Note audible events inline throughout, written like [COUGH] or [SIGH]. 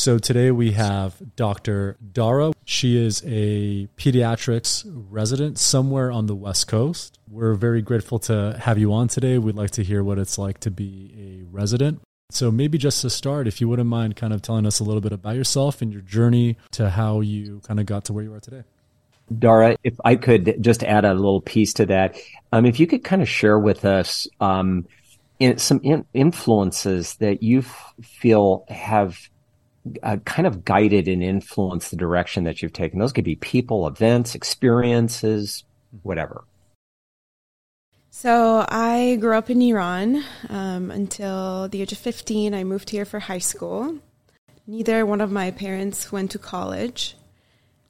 So today we have Dr. Dara. She is a pediatrics resident somewhere on the West Coast. We're very grateful to have you on today. We'd like to hear what it's like to be a resident. So maybe just to start, if you wouldn't mind kind of telling us a little bit about yourself and your journey to how you kind of got to where you are today. Dara, if I could just add a little piece to that, um, if you could kind of share with us um, in, some in, influences that you f- feel have uh, kind of guided and influenced the direction that you've taken. Those could be people, events, experiences, whatever. So I grew up in Iran um, until the age of 15. I moved here for high school. Neither one of my parents went to college.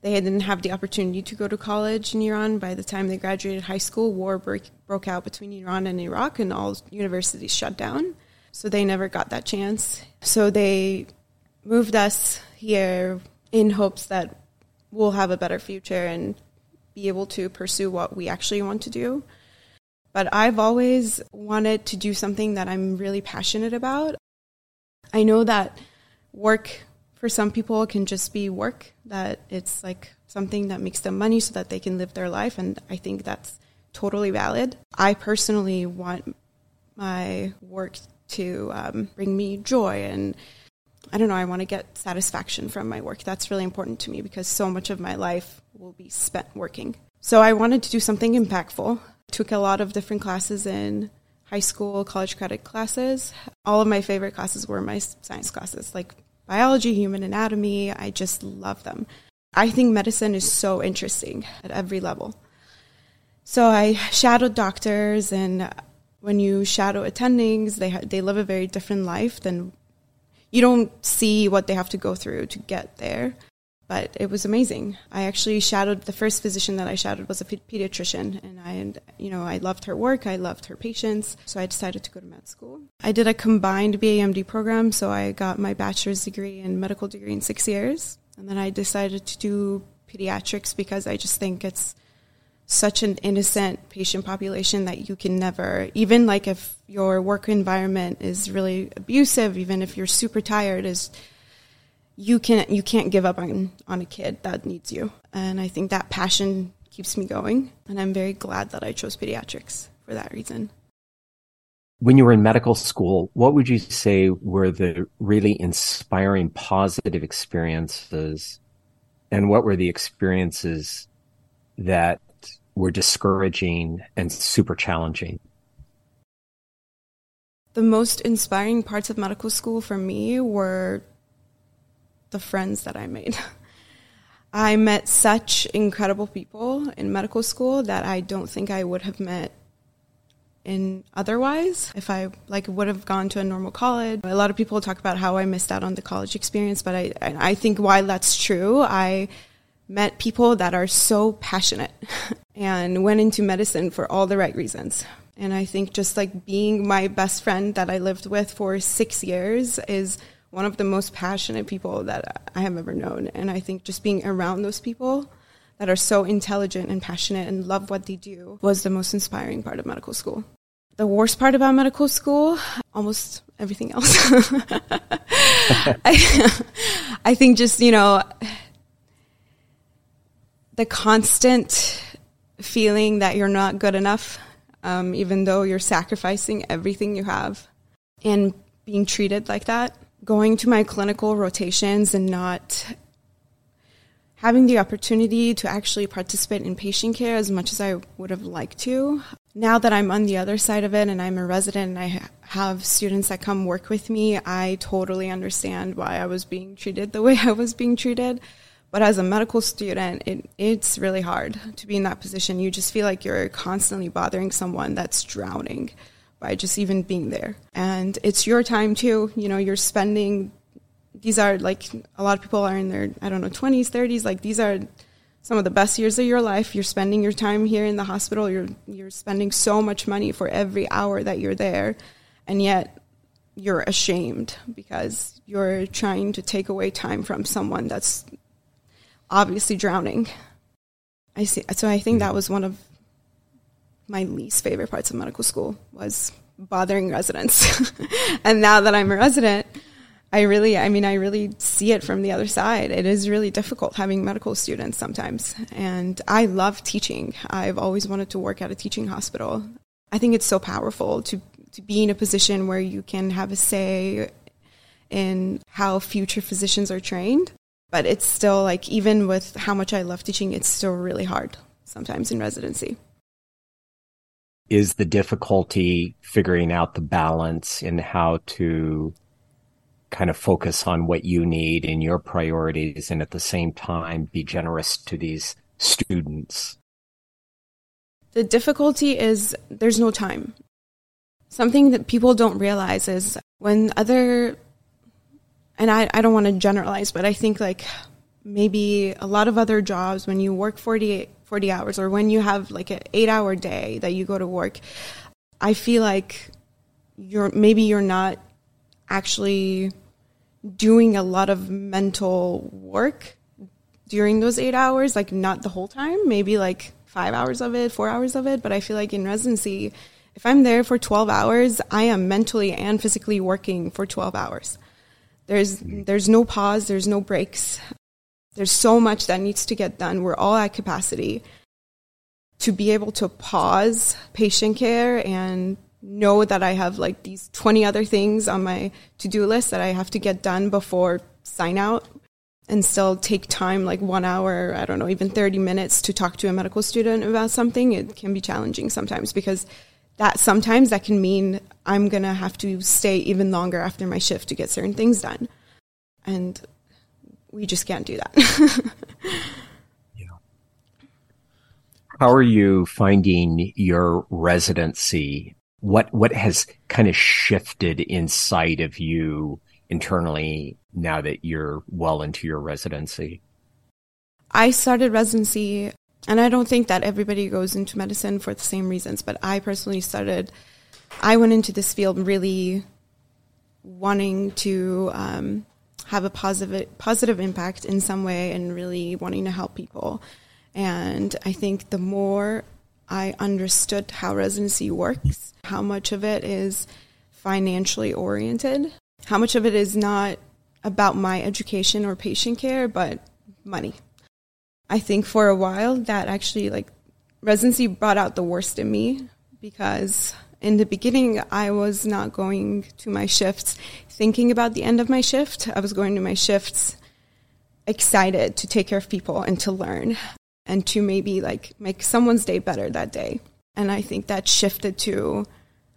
They didn't have the opportunity to go to college in Iran. By the time they graduated high school, war broke, broke out between Iran and Iraq, and all universities shut down. So they never got that chance. So they moved us here in hopes that we'll have a better future and be able to pursue what we actually want to do. But I've always wanted to do something that I'm really passionate about. I know that work for some people can just be work, that it's like something that makes them money so that they can live their life. And I think that's totally valid. I personally want my work to um, bring me joy and I don't know, I want to get satisfaction from my work. That's really important to me because so much of my life will be spent working. So I wanted to do something impactful took a lot of different classes in high school, college credit classes. All of my favorite classes were my science classes, like biology, human anatomy. I just love them. I think medicine is so interesting at every level. So I shadowed doctors, and when you shadow attendings, they ha- they live a very different life than you don't see what they have to go through to get there but it was amazing. I actually shadowed the first physician that I shadowed was a pediatrician, and I, you know, I loved her work, I loved her patients, so I decided to go to med school. I did a combined BAMD program, so I got my bachelor's degree and medical degree in six years, and then I decided to do pediatrics because I just think it's such an innocent patient population that you can never, even like if your work environment is really abusive, even if you're super tired, is you can you can't give up on on a kid that needs you. And I think that passion keeps me going, and I'm very glad that I chose pediatrics for that reason. When you were in medical school, what would you say were the really inspiring positive experiences and what were the experiences that were discouraging and super challenging? The most inspiring parts of medical school for me were the friends that I made. [LAUGHS] I met such incredible people in medical school that I don't think I would have met in otherwise if I like would have gone to a normal college. A lot of people talk about how I missed out on the college experience, but I I think while that's true, I met people that are so passionate [LAUGHS] and went into medicine for all the right reasons. And I think just like being my best friend that I lived with for 6 years is one of the most passionate people that I have ever known. And I think just being around those people that are so intelligent and passionate and love what they do was the most inspiring part of medical school. The worst part about medical school, almost everything else. [LAUGHS] I, [LAUGHS] I think just, you know, the constant feeling that you're not good enough, um, even though you're sacrificing everything you have, and being treated like that going to my clinical rotations and not having the opportunity to actually participate in patient care as much as I would have liked to. Now that I'm on the other side of it and I'm a resident and I have students that come work with me, I totally understand why I was being treated the way I was being treated. But as a medical student, it, it's really hard to be in that position. You just feel like you're constantly bothering someone that's drowning by just even being there. And it's your time too. You know, you're spending, these are like, a lot of people are in their, I don't know, 20s, 30s. Like, these are some of the best years of your life. You're spending your time here in the hospital. You're, you're spending so much money for every hour that you're there. And yet, you're ashamed because you're trying to take away time from someone that's obviously drowning. I see. So I think that hmm. was one of my least favorite parts of medical school was bothering residents. [LAUGHS] and now that I'm a resident, I really, I mean, I really see it from the other side. It is really difficult having medical students sometimes. And I love teaching. I've always wanted to work at a teaching hospital. I think it's so powerful to, to be in a position where you can have a say in how future physicians are trained. But it's still like, even with how much I love teaching, it's still really hard sometimes in residency. Is the difficulty figuring out the balance in how to kind of focus on what you need and your priorities and at the same time be generous to these students? The difficulty is there's no time. Something that people don't realize is when other, and I, I don't want to generalize, but I think like maybe a lot of other jobs, when you work 40, 40 hours or when you have like an eight hour day that you go to work, I feel like you're maybe you're not actually doing a lot of mental work during those eight hours, like not the whole time, maybe like five hours of it, four hours of it. But I feel like in residency, if I'm there for 12 hours, I am mentally and physically working for 12 hours. There's, mm. there's no pause, there's no breaks. There's so much that needs to get done. We're all at capacity. To be able to pause patient care and know that I have like these 20 other things on my to do list that I have to get done before sign out and still take time like one hour, I don't know, even 30 minutes to talk to a medical student about something, it can be challenging sometimes because that sometimes that can mean I'm going to have to stay even longer after my shift to get certain things done. And we just can't do that. [LAUGHS] Yeah. How are you finding your residency what what has kind of shifted inside of you internally now that you're well into your residency? I started residency, and I don't think that everybody goes into medicine for the same reasons, but I personally started. I went into this field really wanting to um, have a positive positive impact in some way, and really wanting to help people. And I think the more I understood how residency works, how much of it is financially oriented, how much of it is not about my education or patient care, but money. I think for a while that actually like residency brought out the worst in me because in the beginning I was not going to my shifts thinking about the end of my shift. I was going to my shifts excited to take care of people and to learn and to maybe like make someone's day better that day. And I think that shifted to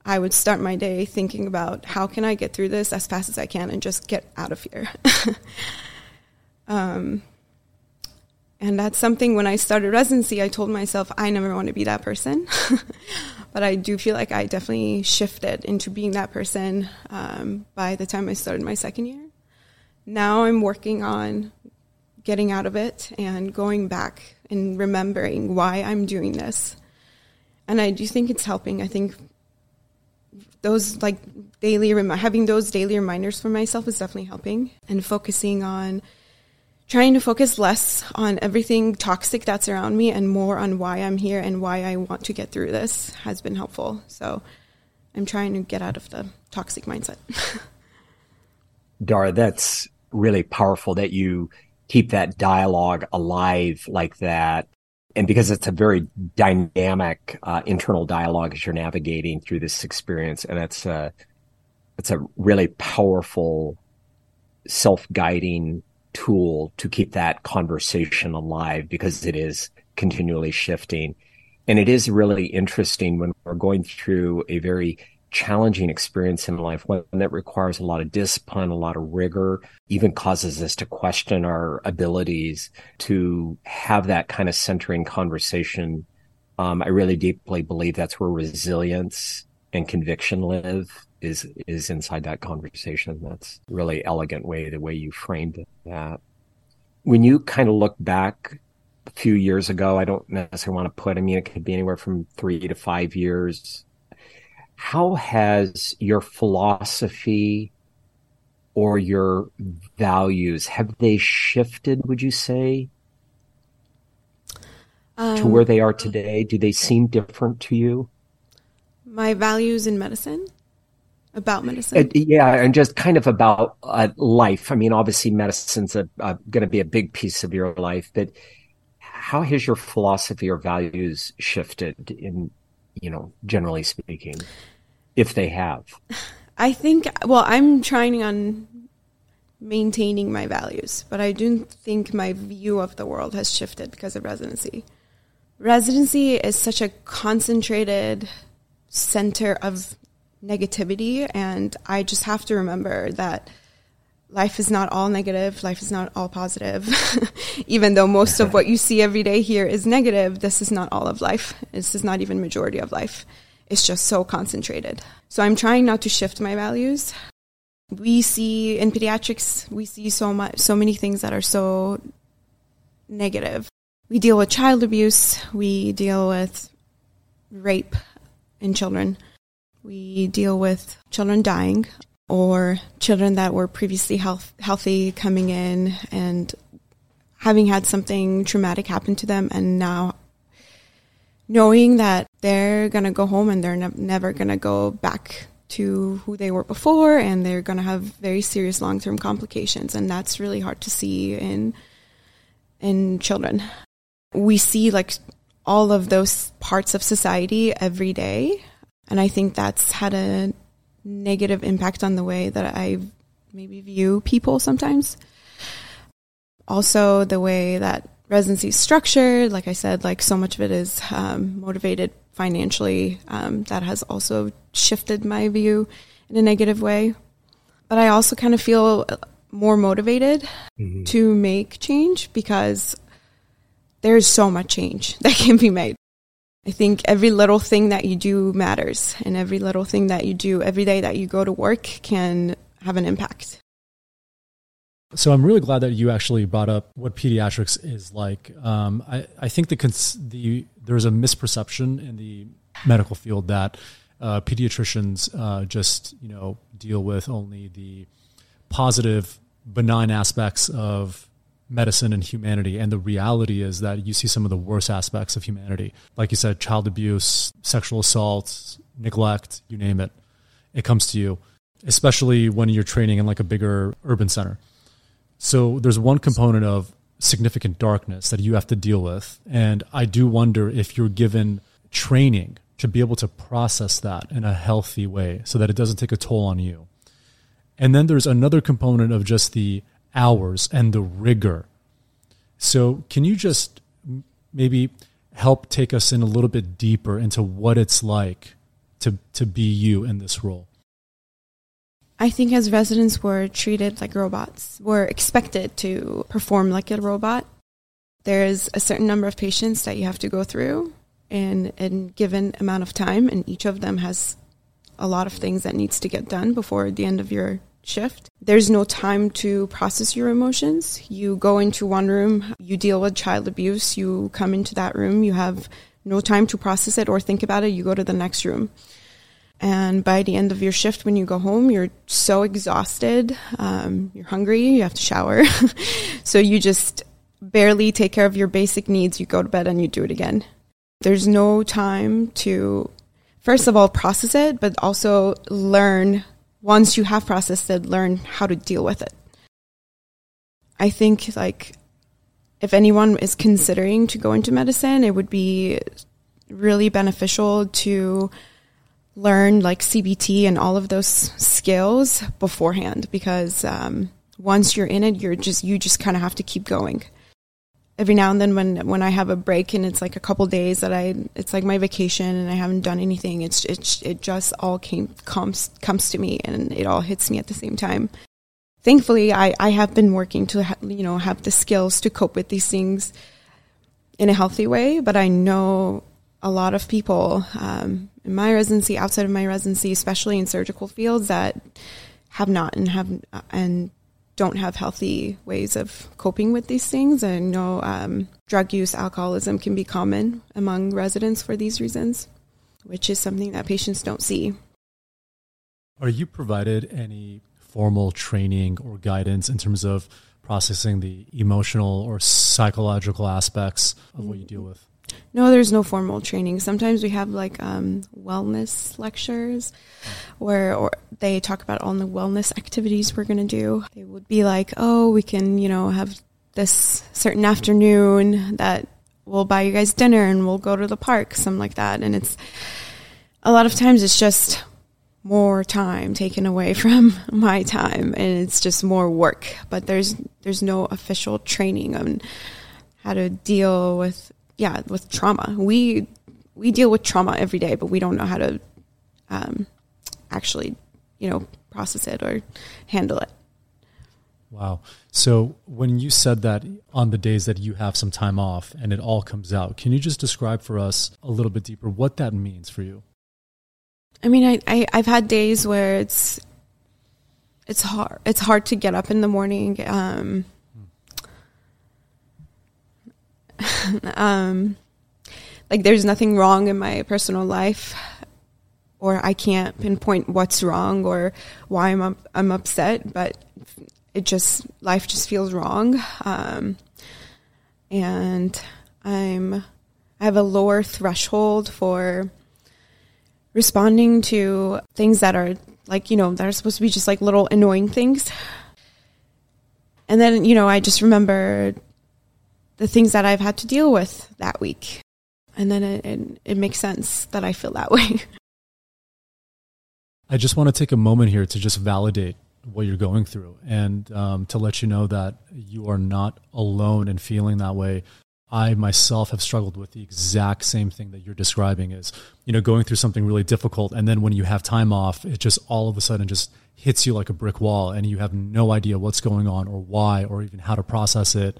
I would start my day thinking about how can I get through this as fast as I can and just get out of here. [LAUGHS] um, and that's something when I started residency, I told myself I never want to be that person. [LAUGHS] but I do feel like I definitely shifted into being that person um, by the time I started my second year. Now I'm working on getting out of it and going back and remembering why I'm doing this. And I do think it's helping. I think those like daily rem- having those daily reminders for myself is definitely helping and focusing on trying to focus less on everything toxic that's around me and more on why I'm here and why I want to get through this has been helpful. So I'm trying to get out of the toxic mindset. [LAUGHS] Dara, that's really powerful that you keep that dialogue alive like that. And because it's a very dynamic uh, internal dialogue as you're navigating through this experience, and it's a it's a really powerful self-guiding tool to keep that conversation alive because it is continually shifting. And it is really interesting when we're going through a very challenging experience in life, one that requires a lot of discipline, a lot of rigor, even causes us to question our abilities to have that kind of centering conversation. Um, I really deeply believe that's where resilience and conviction live is is inside that conversation. That's really elegant way the way you framed that. When you kind of look back a few years ago, I don't necessarily want to put. I mean, it could be anywhere from three to five years how has your philosophy or your values have they shifted would you say um, to where they are today do they seem different to you my values in medicine about medicine. yeah, and just kind of about uh, life. I mean, obviously, medicine's a, uh, going to be a big piece of your life, but how has your philosophy or values shifted in, you know, generally speaking, if they have? I think, well, I'm trying on maintaining my values, but I do think my view of the world has shifted because of residency. Residency is such a concentrated center of negativity, and I just have to remember that life is not all negative, life is not all positive. [LAUGHS] even though most of what you see every day here is negative, this is not all of life. This is not even majority of life. It's just so concentrated. So I'm trying not to shift my values we see in pediatrics we see so much so many things that are so negative we deal with child abuse we deal with rape in children we deal with children dying or children that were previously health, healthy coming in and having had something traumatic happen to them and now knowing that they're going to go home and they're ne- never going to go back to who they were before and they're going to have very serious long-term complications and that's really hard to see in in children. We see like all of those parts of society every day and i think that's had a negative impact on the way that i maybe view people sometimes also the way that residency is structured like i said like so much of it is um, motivated financially um, that has also shifted my view in a negative way. But I also kind of feel more motivated mm-hmm. to make change because there's so much change [LAUGHS] that can be made. I think every little thing that you do matters, and every little thing that you do every day that you go to work can have an impact. So I'm really glad that you actually brought up what pediatrics is like. Um, I, I think the, cons- the there's a misperception in the medical field that uh, pediatricians uh, just you know deal with only the positive, benign aspects of medicine and humanity. And the reality is that you see some of the worst aspects of humanity, like you said, child abuse, sexual assault, neglect, you name it. It comes to you, especially when you're training in like a bigger urban center. So there's one component of significant darkness that you have to deal with. And I do wonder if you're given training to be able to process that in a healthy way so that it doesn't take a toll on you. And then there's another component of just the hours and the rigor. So, can you just maybe help take us in a little bit deeper into what it's like to, to be you in this role? I think as residents were treated like robots, were expected to perform like a robot. There's a certain number of patients that you have to go through in a given amount of time, and each of them has a lot of things that needs to get done before the end of your shift. There's no time to process your emotions. You go into one room, you deal with child abuse, you come into that room, you have no time to process it or think about it, you go to the next room. And by the end of your shift, when you go home, you're so exhausted. Um, you're hungry. You have to shower. [LAUGHS] so you just barely take care of your basic needs. You go to bed and you do it again. There's no time to, first of all, process it, but also learn, once you have processed it, learn how to deal with it. I think, like, if anyone is considering to go into medicine, it would be really beneficial to learn like CBT and all of those skills beforehand because um, once you're in it, you're just you just kind of have to keep going. Every now and then, when when I have a break and it's like a couple days that I it's like my vacation and I haven't done anything, it's it it just all came comes comes to me and it all hits me at the same time. Thankfully, I I have been working to ha- you know have the skills to cope with these things in a healthy way, but I know a lot of people um, in my residency, outside of my residency, especially in surgical fields that have not and have and don't have healthy ways of coping with these things. And no, um, drug use, alcoholism can be common among residents for these reasons, which is something that patients don't see. Are you provided any formal training or guidance in terms of processing the emotional or psychological aspects of what you deal with? No, there's no formal training. Sometimes we have like um, wellness lectures where they talk about all the wellness activities we're going to do. They would be like, oh, we can, you know, have this certain afternoon that we'll buy you guys dinner and we'll go to the park, something like that. And it's a lot of times it's just more time taken away [LAUGHS] from my time and it's just more work. But there's there's no official training on how to deal with yeah with trauma. We we deal with trauma every day, but we don't know how to um, actually you know process it or handle it. Wow. So when you said that on the days that you have some time off and it all comes out, can you just describe for us a little bit deeper what that means for you? I mean, I, I I've had days where it's it's hard. It's hard to get up in the morning. Um, [LAUGHS] um, like there's nothing wrong in my personal life, or I can't pinpoint what's wrong or why I'm up, I'm upset, but it just life just feels wrong, um, and I'm I have a lower threshold for responding to things that are like you know that are supposed to be just like little annoying things. And then you know i just remember the things that i've had to deal with that week and then it, it, it makes sense that i feel that [LAUGHS] way i just want to take a moment here to just validate what you're going through and um, to let you know that you are not alone in feeling that way I myself have struggled with the exact same thing that you're describing is, you know, going through something really difficult. And then when you have time off, it just all of a sudden just hits you like a brick wall and you have no idea what's going on or why or even how to process it.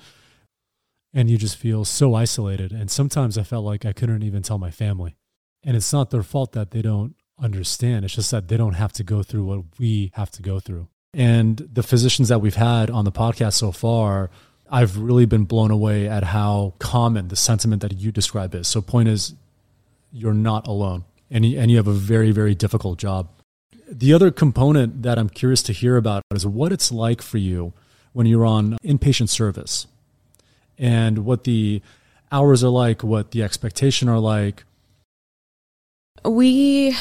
And you just feel so isolated. And sometimes I felt like I couldn't even tell my family. And it's not their fault that they don't understand. It's just that they don't have to go through what we have to go through. And the physicians that we've had on the podcast so far, I've really been blown away at how common the sentiment that you describe is. So, point is, you're not alone, and you, and you have a very very difficult job. The other component that I'm curious to hear about is what it's like for you when you're on inpatient service, and what the hours are like, what the expectation are like. We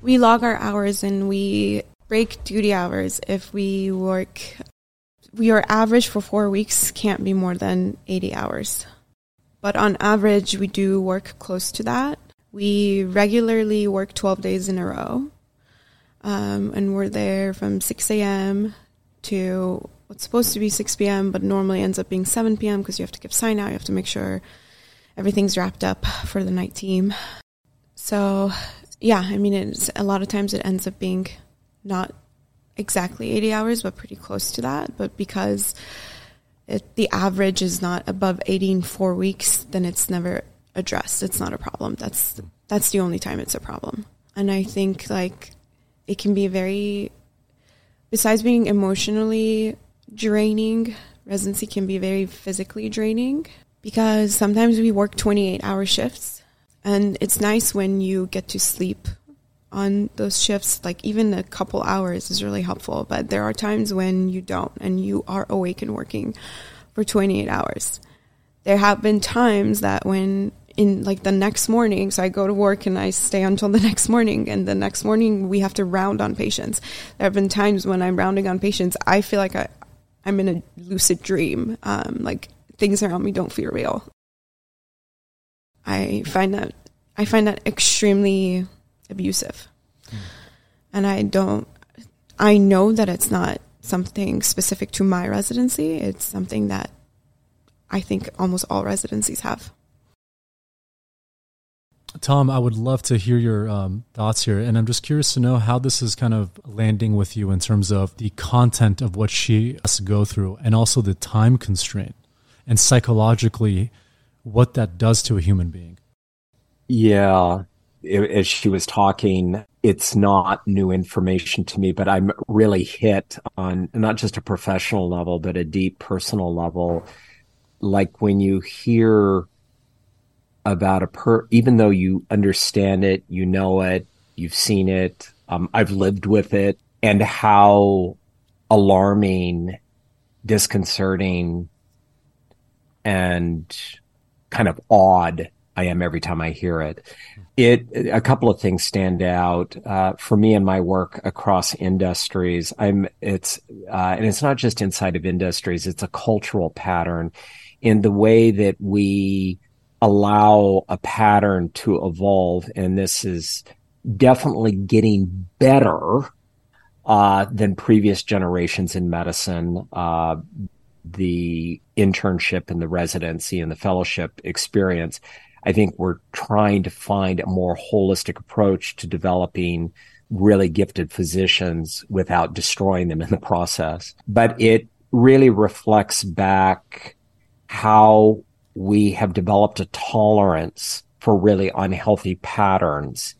we log our hours and we break duty hours if we work your average for four weeks can't be more than 80 hours. But on average, we do work close to that. We regularly work 12 days in a row. Um, and we're there from 6 a.m. to what's supposed to be 6 p.m., but normally ends up being 7 p.m. because you have to give sign out. You have to make sure everything's wrapped up for the night team. So, yeah, I mean, it's a lot of times it ends up being not exactly 80 hours, but pretty close to that. But because it, the average is not above 80 in four weeks, then it's never addressed. It's not a problem. That's that's the only time it's a problem. And I think like it can be very, besides being emotionally draining, residency can be very physically draining because sometimes we work 28 hour shifts. And it's nice when you get to sleep on those shifts, like even a couple hours is really helpful. But there are times when you don't and you are awake and working for 28 hours. There have been times that when in like the next morning, so I go to work and I stay until the [LAUGHS] next morning, and the next morning we have to round on patients. There have been times when I'm rounding on patients, I feel like I, I'm in a lucid dream. Um, like things around me don't feel real. I find that I find that extremely abusive. Mm. And I don't, I know that it's not something specific to my residency. It's something that I think almost all residencies have. Tom, I would love to hear your um, thoughts here. And I'm just curious to know how this is kind of landing with you in terms of the content of what she has to go through and also the time constraint and psychologically what that does to a human being. Yeah as she was talking, it's not new information to me, but I'm really hit on not just a professional level, but a deep personal level. Like when you hear about a per, even though you understand it, you know it, you've seen it, um, I've lived with it, and how alarming, disconcerting, and kind of awed I am every time I hear it. It a couple of things stand out uh, for me in my work across industries. I'm it's uh, and it's not just inside of industries; it's a cultural pattern in the way that we allow a pattern to evolve, and this is definitely getting better uh, than previous generations in medicine. Uh, the internship and the residency and the fellowship experience I think we're trying to find a more holistic approach to developing really gifted physicians without destroying them in the process. But it really reflects back how we have developed a tolerance for really unhealthy patterns.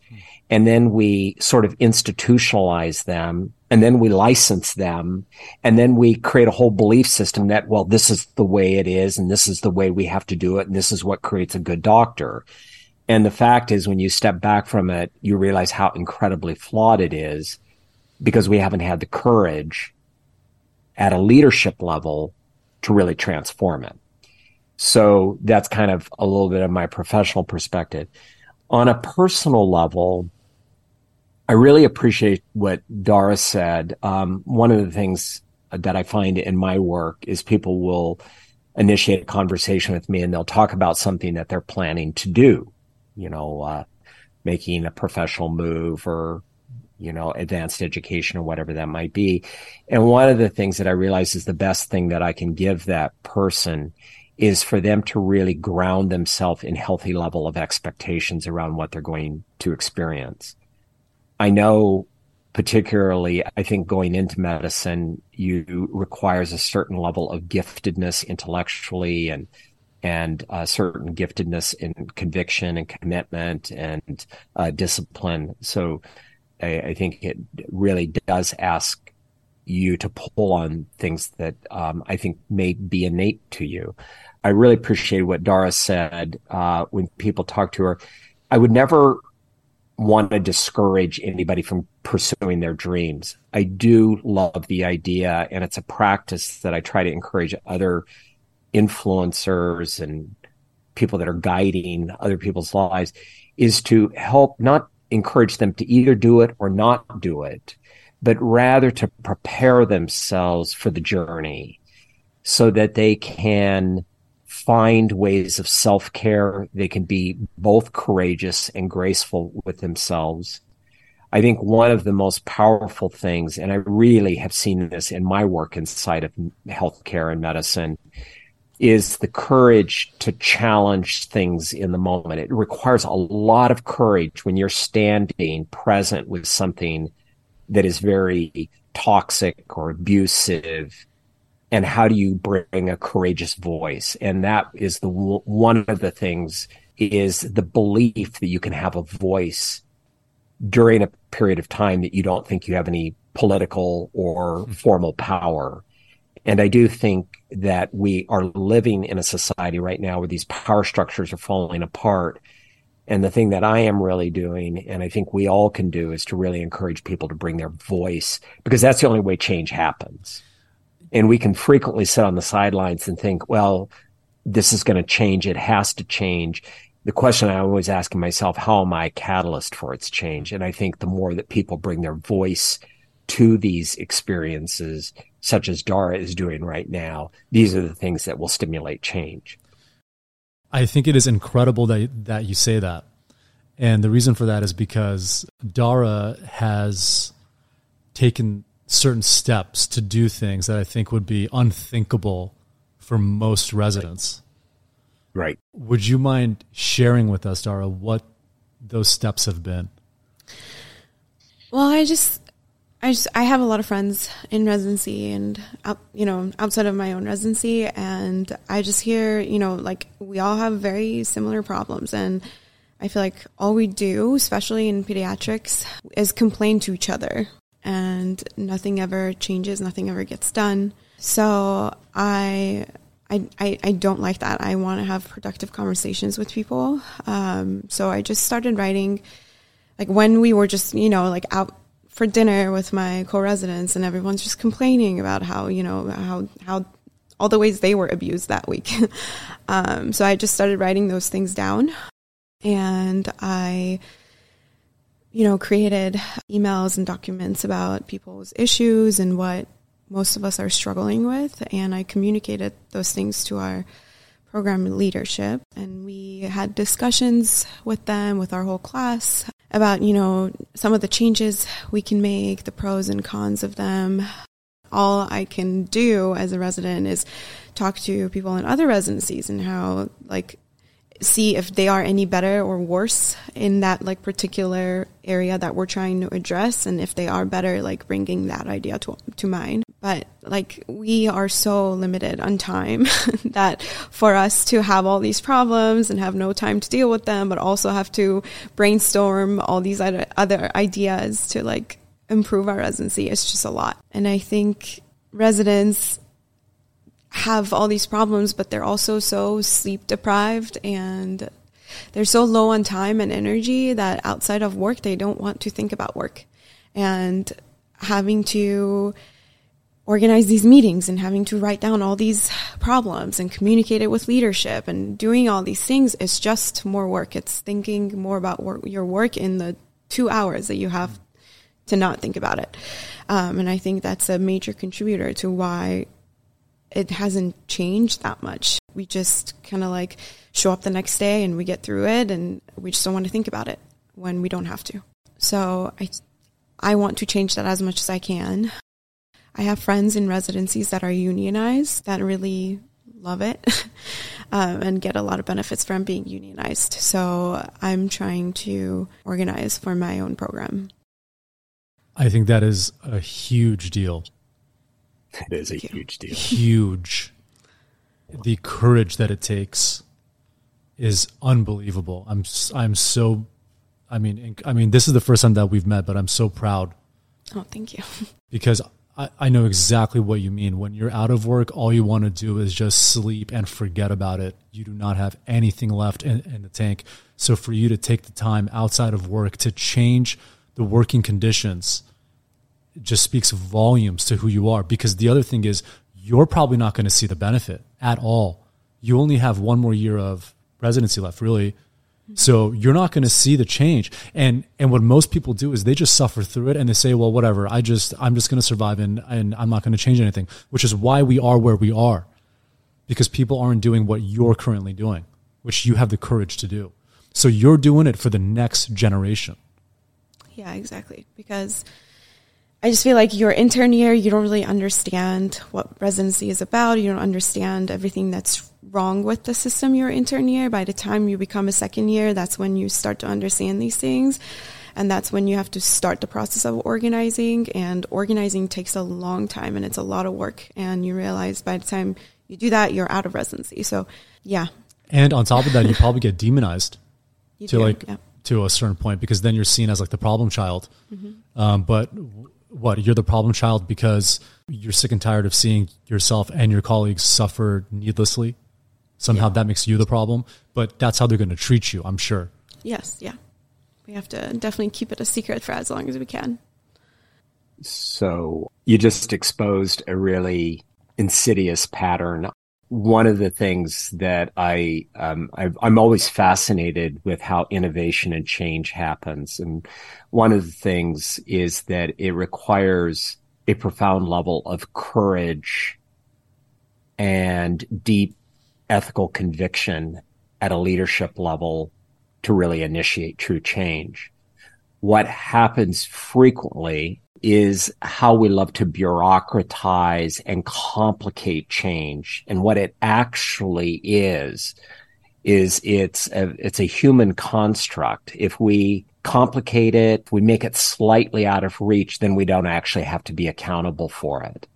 And then we sort of institutionalize them and then we license them and then we create a whole belief system that well this is the way it is and this is the way we have to do it and this is what creates a good doctor and the fact is when you step back from it you realize how incredibly flawed it is because we haven't had the courage at a leadership level to really transform it so that's kind of a little bit of my professional perspective on a personal level I really appreciate what Dara said. Um, one of the things that I find in my work is people will initiate a conversation with me and they'll talk about something that they're planning to do, you know, uh, making a professional move or, you know, advanced education or whatever that might be. And one of the things that I realize is the best thing that I can give that person is for them to really ground themselves in healthy level of expectations around what they're going to experience. I know particularly I think going into medicine you requires a certain level of giftedness intellectually and and a certain giftedness in conviction and commitment and uh, discipline. So I, I, think it really does ask you to pull on things that um, I think may be innate to you. I really appreciate what Dara said uh, when people talk to her. I would never want to discourage anybody from pursuing their dreams. I do love the idea, and it's a practice that I try to encourage other influencers and people that are guiding other people's lives is to help not encourage them to either do it or not do it, but rather to prepare themselves for the journey so that they can find ways of self care. They can be both courageous and graceful with themselves. I think one of the most powerful things, and I really have seen this in my work inside of healthcare and medicine, is the courage to challenge things in the moment. It requires a lot of courage when you're standing present with something that is very toxic or abusive and how do you bring a courageous voice? And that is the one of the things is the belief that you can have a voice during a period of time that you don't think you have any political or hmm. formal power. And i do think that we are living in a society right now where these power structures are falling apart. And the thing that I am really doing, and I think we all can do, is to really encourage people to bring their voice because that's the only way change happens. And we can frequently sit on the sidelines and think, well, this is going to change. It has to change. The question I'm always ask myself, how am I a catalyst for its change? And I think the more that people bring their voice to these experiences, such as Dara is doing right now, these are the things that will stimulate change. I think it is incredible that, that you say that. And the reason for that is because Dara has taken certain steps to do things that I think would be unthinkable for most residents. Right. Would you mind sharing with us, Dara, what those steps have been? Well, I just, I just, I have a lot of friends in residency and, out, you know, outside of my own residency, and I just hear, you know, like we all have very similar problems, and I feel like all we do, especially in pediatrics, is complain to each other and nothing ever changes, nothing ever gets done. So I I, I, I don't like that. I want to have productive conversations with people. Um, so I just started writing, like when we were just, you know, like out for dinner with my co-residents and everyone's just complaining about how, you know, how, how all the ways they were abused that week. [LAUGHS] um, so I just started writing those things down, and I, you know, created emails and documents about people's issues and what most of us are struggling with, and I communicated those things to our program leadership. And we had discussions with them with our whole class about you know some of the changes we can make the pros and cons of them. All i can do as a resident is talk to people in other residencies and how like see if they are any better or worse in that like particular area that we're trying to address and if they are better like bringing that idea to to mind. But like we are so limited on time [LAUGHS] that for us to have all these problems and have no time to deal with them but also have to brainstorm all these other, other ideas to like improve our residency it's just a lot. And i think residents have all these problems, but they're also so sleep deprived and they're so low on time and energy that outside of work, they don't want to think about work. And having to organize these meetings and having to write down all these problems and communicate it with leadership and doing all these things is just more work. It's thinking more about work, your work in the two hours that you have to not think about it. Um, and I think that's a major contributor to why it hasn't changed that much. We just kind of like show up the next day and we get through it and we just don't want to think about it when we don't have to. So I I want to change that as much as I can. I have friends in residencies that are unionized that really love it [LAUGHS] um, and get a lot of benefits from being unionized. So I'm trying to organize for my own program. I think that is a huge deal it is a huge deal. Huge. The courage that it takes is unbelievable. I'm I'm so I mean I mean this is the first time that we've met, but I'm so proud. Oh, thank you. [LAUGHS] Because I, I know exactly what you mean. When you're out of work, all you want to do is just sleep and forget about it. You do not have anything left in, in the tank. So for you to take the time outside of work to change the working conditions just speaks volumes to who you are. Because the other thing is, you're probably not going to see the benefit at all. You only have one more year of residency left, really. Mm-hmm. So you're not going to see the change. And and what most people do is they just suffer through it and they say, well, whatever. I just I'm just going to survive and and I'm not going to change anything. Which is why we are where we are, because people aren't doing what you're currently doing, which you have the courage to do. So you're doing it for the next generation. Yeah, exactly. Because I just feel like your intern year, you don't really understand what residency is about. You don't understand everything that's wrong with the system your intern year. By the time you become a second year, that's when you start to understand these things. And that's when you have to start the process of organizing. And organizing takes a long time and it's a lot of work. And you realize by the time you do that, you're out of residency. So, yeah. And on top of that, you probably get demonized [LAUGHS] you to do, like yeah. to a certain point because then you're seen as like the problem child. Mm-hmm. Um, but what you're the problem child because you're sick and tired of seeing yourself and your colleagues suffer needlessly? Somehow yeah. that makes you the problem but that's how they're going to treat you i'm sure. Yes yeah. We have to definitely keep it a secret for as long as we can. So you just exposed a really insidious pattern one of the things that I, um, I am always fascinated with how innovation and change happens, and one of the things is that it requires a profound level of courage and deep ethical conviction at a leadership level to really initiate true change. What happens frequently is how we love to bureaucratize and complicate change. And what it actually is, is it's a, it's a human construct. If we complicate it, we make it slightly out of reach, then we don't actually have to be accountable for it.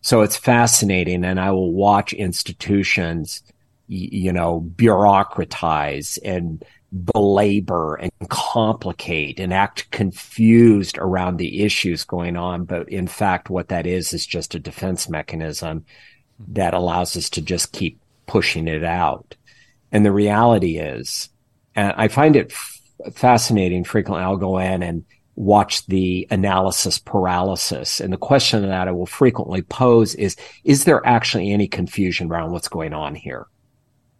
So it's fascinating. And I will watch institutions, you know, bureaucratize and belabor and complicate and act confused around the issues going on. But in fact, what that is, is just a defense mechanism that allows us to just keep pushing it out. And the reality is, and I find it f- fascinating frequently, I'll go in and watch the analysis paralysis. And the question that I will frequently pose is, is there actually any confusion around what's going on here?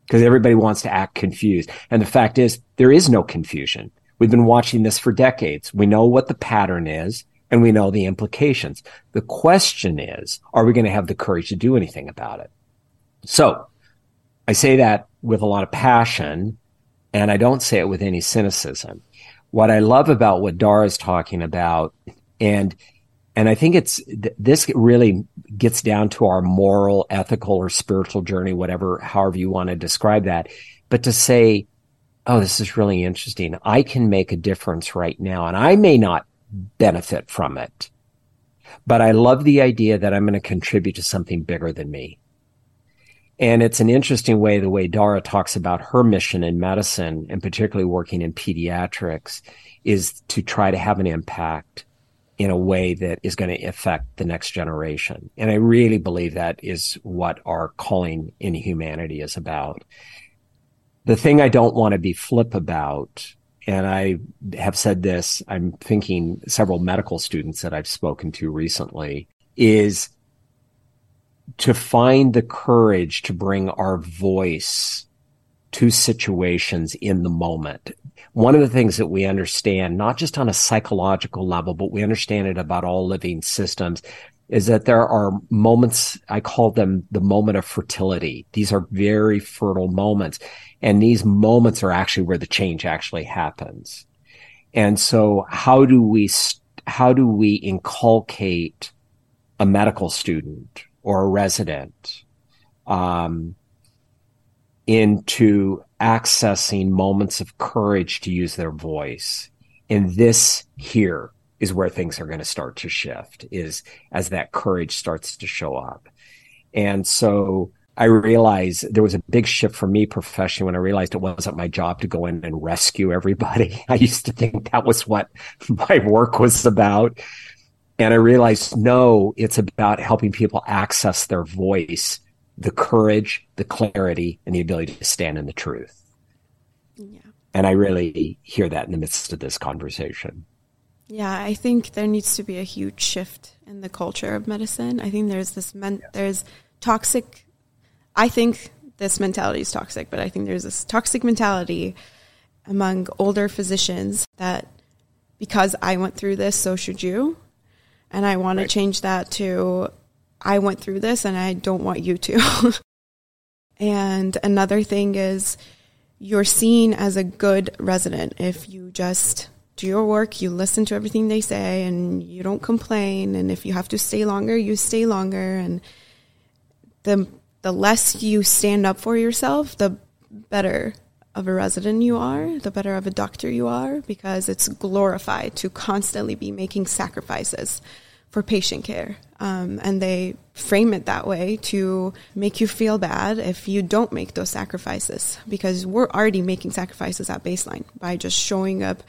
Because everybody wants to act confused. And the fact is, there is no confusion. We've been watching this for decades. We know what the pattern is and we know the implications. The question is, are we going to have the courage to do anything about it? So I say that with a lot of passion and I don't say it with any cynicism. What I love about what Dara is talking about and and I think it's this really gets down to our moral, ethical, or spiritual journey, whatever, however you want to describe that. But to say, oh, this is really interesting. I can make a difference right now, and I may not benefit from it. But I love the idea that I'm going to contribute to something bigger than me. And it's an interesting way, the way Dara talks about her mission in medicine and particularly working in pediatrics is to try to have an impact in a way that is going to affect the next generation. And I really believe that is what our calling in humanity is about. The thing I don't want to be flip about and I have said this, I'm thinking several medical students that I've spoken to recently, is to find the courage to bring our voice to situations in the moment. One of the things that we understand, not just on a psychological level, but we understand it about all living systems, is that there are moments, I call them the moment of fertility. These are very fertile moments. And these moments are actually where the change actually happens. And so how do we, how do we inculcate a medical student or a resident, um, into accessing moments of courage to use their voice? And this here is where things are going to start to shift is as that courage starts to show up. And so I realized there was a big shift for me professionally when I realized it wasn't my job to go in and rescue everybody. [LAUGHS] I used to think that was what my work was about. And I realized, no, it's about helping people access their voice, the courage, the clarity, and the ability to stand in the truth. Yeah. And I really hear that in the midst of this conversation. Yeah, I think there needs to be a huge shift in the culture of medicine. I think there's this men- there's toxic I think this mentality is toxic, but I think there's this toxic mentality among older physicians that because I went through this, so should you. And I want right. to change that to I went through this and I don't want you to. [LAUGHS] and another thing is you're seen as a good resident if you just do your work, you listen to everything they say, and you don't complain. And if you have to stay longer, you stay longer. And the the less you stand up for yourself, the better of a resident you are, the better of a doctor you are, because it's glorified to constantly be making sacrifices for patient care. Um, and they frame it that way to make you feel bad if you don't make those sacrifices, because we're already making sacrifices at baseline by just showing up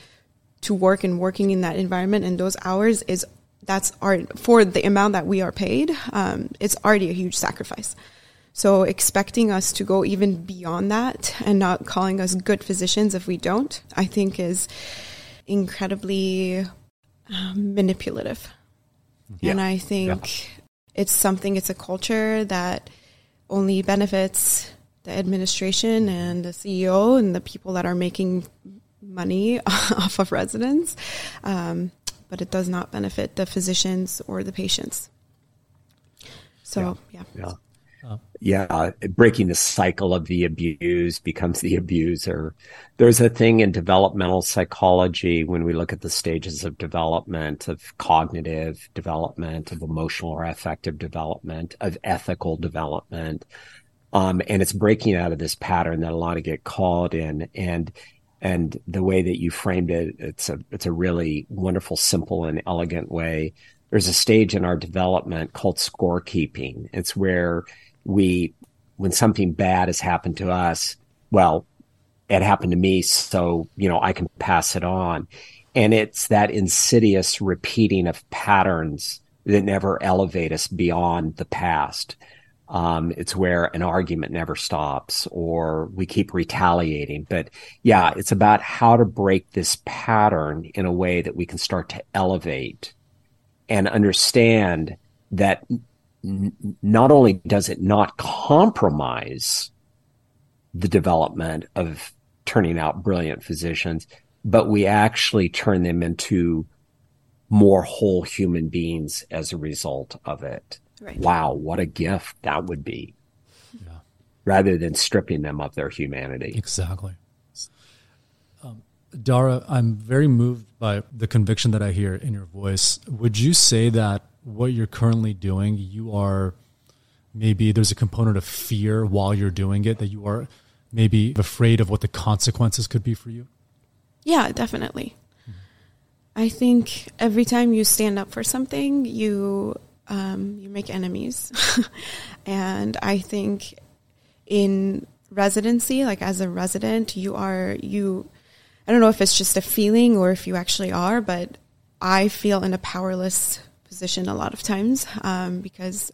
to work and working in that environment. And those hours is that's our for the amount that we are paid. Um, it's already a huge sacrifice. So expecting us to go even beyond that and not calling us good physicians if we don't, I think is incredibly um, manipulative. Yeah. And I think yeah. it's something, it's a culture that only benefits the administration and the CEO and the people that are making money [LAUGHS] off of residents. Um, but it does not benefit the physicians or the patients. So, yeah. yeah. Yeah yeah, breaking the cycle of the abuse becomes the abuser. There's a thing in developmental psychology when we look at the stages of development, of cognitive development, of emotional or affective development, of ethical development. Um, and it's breaking out of this pattern that a lot of get caught in. And, and the way that you framed it, it's a, it's a really wonderful, simple and elegant way. There's a stage in our development called scorekeeping. It's where we, when something bad has happened to us, well, it happened to me, so, you know, I can pass it on. And it's that insidious repeating of patterns that never elevate us beyond the past. Um, it's where an argument never stops or we keep retaliating. But yeah, it's about how to break this pattern in a way that we can start to elevate and understand that n- not only does it not compromise the development of turning out brilliant physicians, but we actually turn them into more whole human beings as a result of it. Right. Wow, what a gift that would be. Yeah. Rather than stripping them of their humanity. Exactly. Um, Dara, I'm very moved by the conviction that I hear in your voice. Would you say that what you're currently doing, you are maybe there's a component of fear while you're doing it, that you are maybe afraid of what the consequences could be for you? Yeah, definitely. Mm-hmm. I think every time you stand up for something, you um, you make enemies, [LAUGHS] and I think in residency, like as a resident, you are you. I don't know if it's just a feeling or if you actually are, but I feel in a powerless position a lot of times um, because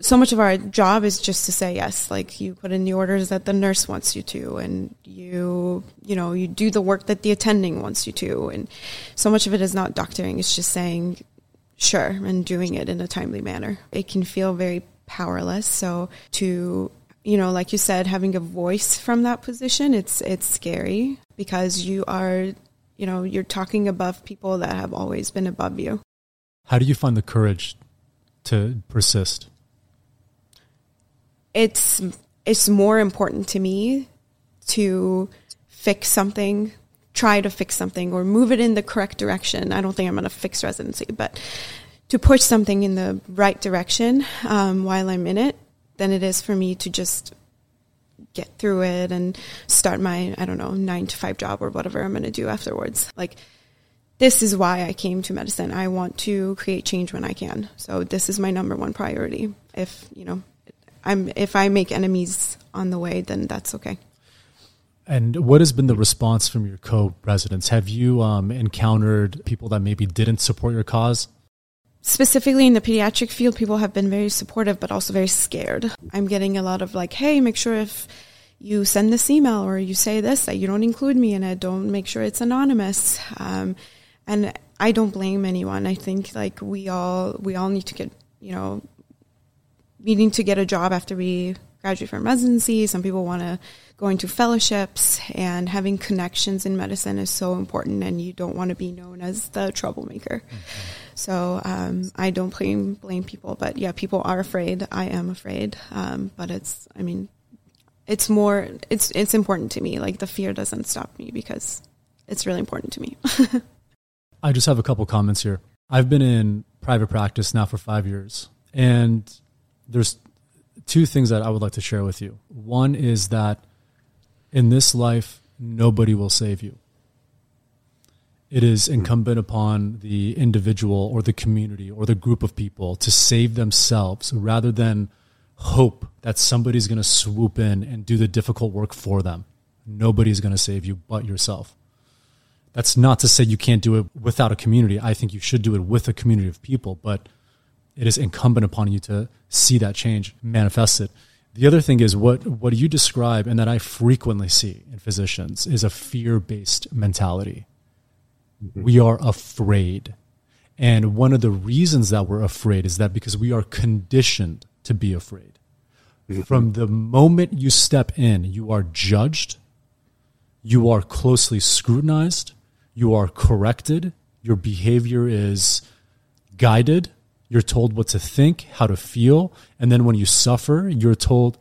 so much of our job is just to say yes. Like you put in the orders that the nurse wants you to and you you know you do the work that the attending wants you to. And so much of it is not doctoring it's just saying sure and doing it in a timely manner. It can feel very powerless. So to you know like you said having a voice from that position it's it's scary because you are you know you're talking above people that have always been above you how do you find the courage to persist? It's it's more important to me to fix something, try to fix something, or move it in the correct direction. I don't think I'm going to fix residency, but to push something in the right direction um, while I'm in it than it is for me to just get through it and start my I don't know nine to five job or whatever I'm going to do afterwards. Like this is why I came to medicine. I want to create change when I can. So this is my number one priority. If, you know, I'm if I make enemies on the way, then that's okay. And what has been the response from your co-residents? Have you um, encountered people that maybe didn't support your cause? Specifically in the pediatric field, people have been very supportive, but also very scared. I'm getting a lot of like, "Hey, make sure if you send this email or you say this that you don't include me in it. Don't make sure it's anonymous." Um, and I don't blame anyone. I think like we all we all need to get you know needing to get a job after we graduate from residency. Some people want to go into fellowships, and having connections in medicine is so important. And you don't want to be known as the troublemaker. Mm-hmm. So um, I don't blame blame people, but yeah, people are afraid. I am afraid, um, but it's I mean, it's more it's it's important to me. Like the fear doesn't stop me because it's really important to me. [LAUGHS] I just have a couple comments here. I've been in private practice now for five years, and there's two things that I would like to share with you. One is that in this life, nobody will save you. It is incumbent upon the individual or the community or the group of people to save themselves rather than hope that somebody's going to swoop in and do the difficult work for them. Nobody's going to save you but yourself. That's not to say you can't do it without a community. I think you should do it with a community of people, but it is incumbent upon you to see that change manifested. The other thing is what what you describe and that I frequently see in physicians is a fear-based mentality. Mm-hmm. We are afraid. And one of the reasons that we're afraid is that because we are conditioned to be afraid. Mm-hmm. From the moment you step in, you are judged, you are closely scrutinized, you are corrected, your behavior is guided, you're told what to think, how to feel, and then when you suffer, you're told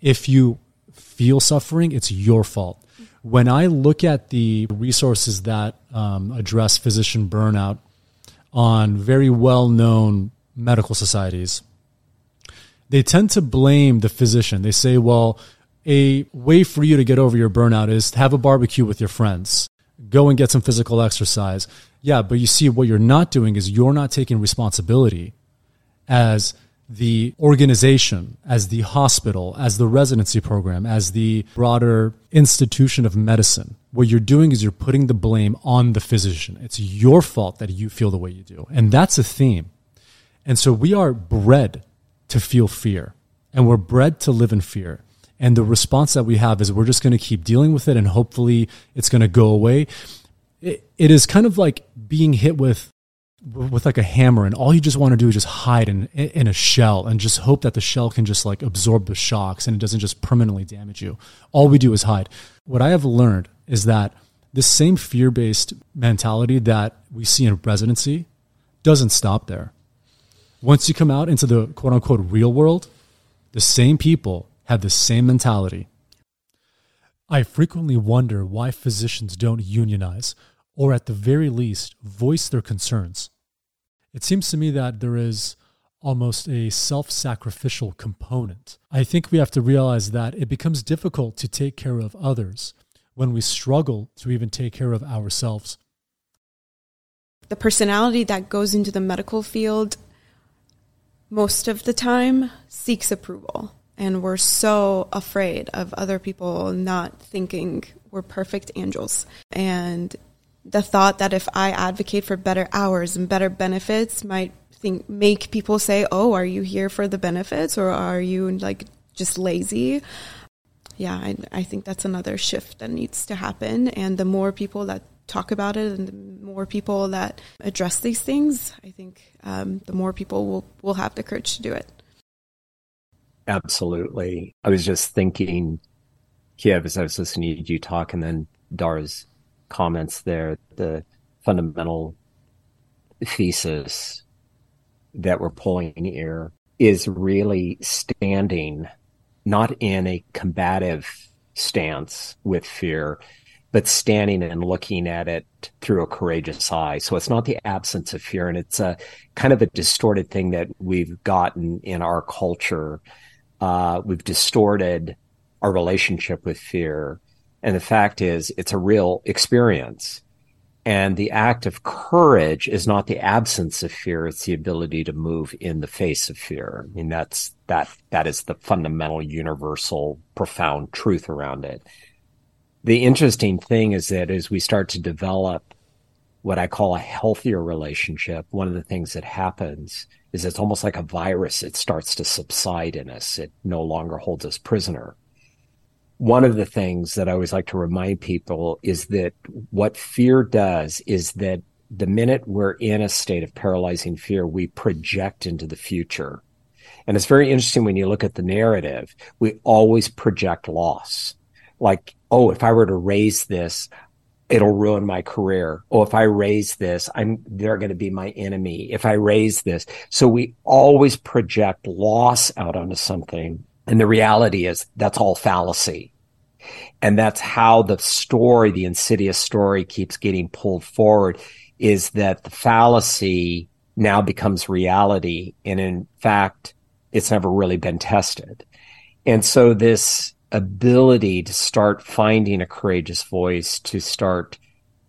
if you feel suffering, it's your fault. When I look at the resources that um, address physician burnout on very well known medical societies, they tend to blame the physician. They say, well, a way for you to get over your burnout is to have a barbecue with your friends go and get some physical exercise. Yeah, but you see, what you're not doing is you're not taking responsibility as the organization, as the hospital, as the residency program, as the broader institution of medicine. What you're doing is you're putting the blame on the physician. It's your fault that you feel the way you do. And that's a theme. And so we are bred to feel fear and we're bred to live in fear. And the response that we have is we're just going to keep dealing with it and hopefully it's going to go away. It, it is kind of like being hit with with like a hammer and all you just want to do is just hide in in a shell and just hope that the shell can just like absorb the shocks and it doesn't just permanently damage you. All we do is hide. What I have learned is that this same fear-based mentality that we see in residency doesn't stop there. Once you come out into the quote unquote real world, the same people have the same mentality. I frequently wonder why physicians don't unionize, or at the very least, voice their concerns. It seems to me that there is almost a self sacrificial component. I think we have to realize that it becomes difficult to take care of others when we struggle to even take care of ourselves. The personality that goes into the medical field most of the time seeks approval. And we're so afraid of other people not thinking we're perfect angels. And the thought that if I advocate for better hours and better benefits might think make people say, "Oh, are you here for the benefits or are you like just lazy?" Yeah, I, I think that's another shift that needs to happen. And the more people that talk about it and the more people that address these things, I think um, the more people will, will have the courage to do it. Absolutely. I was just thinking, Kiev, as I was listening to you talk, and then Dara's comments there, the fundamental thesis that we're pulling here is really standing not in a combative stance with fear, but standing and looking at it through a courageous eye. So it's not the absence of fear. And it's a kind of a distorted thing that we've gotten in our culture. Uh, we've distorted our relationship with fear. And the fact is, it's a real experience. And the act of courage is not the absence of fear. It's the ability to move in the face of fear. I mean, that's, that, that is the fundamental, universal, profound truth around it the interesting thing is that as we start to develop what I call a healthier relationship, one of the things that happens is it's almost like a virus. It starts to subside in us. It no longer holds us prisoner. One of the things that I always like to remind people is that what fear does is that the minute we're in a state of paralyzing fear, we project into the future. And it's very interesting when you look at the narrative, we always project loss like, oh, if I were to raise this, it'll ruin my career. Oh, if I raise this, I'm, they're going to be my enemy. If I raise this. So we always project loss out onto something. And the reality is that's all fallacy. And that's how the story, the insidious story keeps getting pulled forward is that the fallacy now becomes reality. And in fact, it's never really been tested. And so this ability to start finding a courageous voice, to start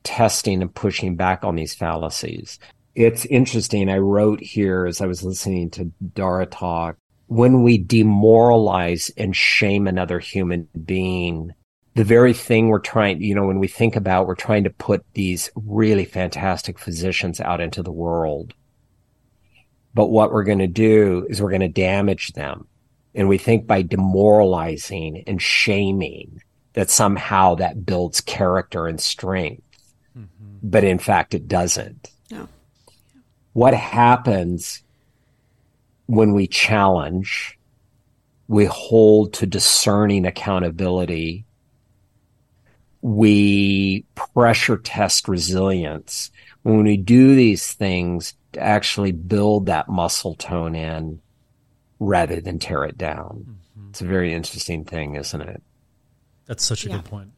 testing and pushing back on these fallacies. It's interesting. I wrote here as I was listening to Dara talk when we demoralize and shame another human being, the very thing we're trying, you know, when we think about, we're trying to put these really fantastic physicians out into the world. But what we're going to do is we're going to damage them. And we think by demoralizing and shaming that somehow that builds character and strength. Mm-hmm. But in fact, it doesn't. No. What happens when we challenge, we hold to discerning accountability, we pressure test resilience. When we do these things to actually build that muscle tone in, rather than tear it down. Mm-hmm. It's a very interesting thing, isn't it? That's such a yeah. good point.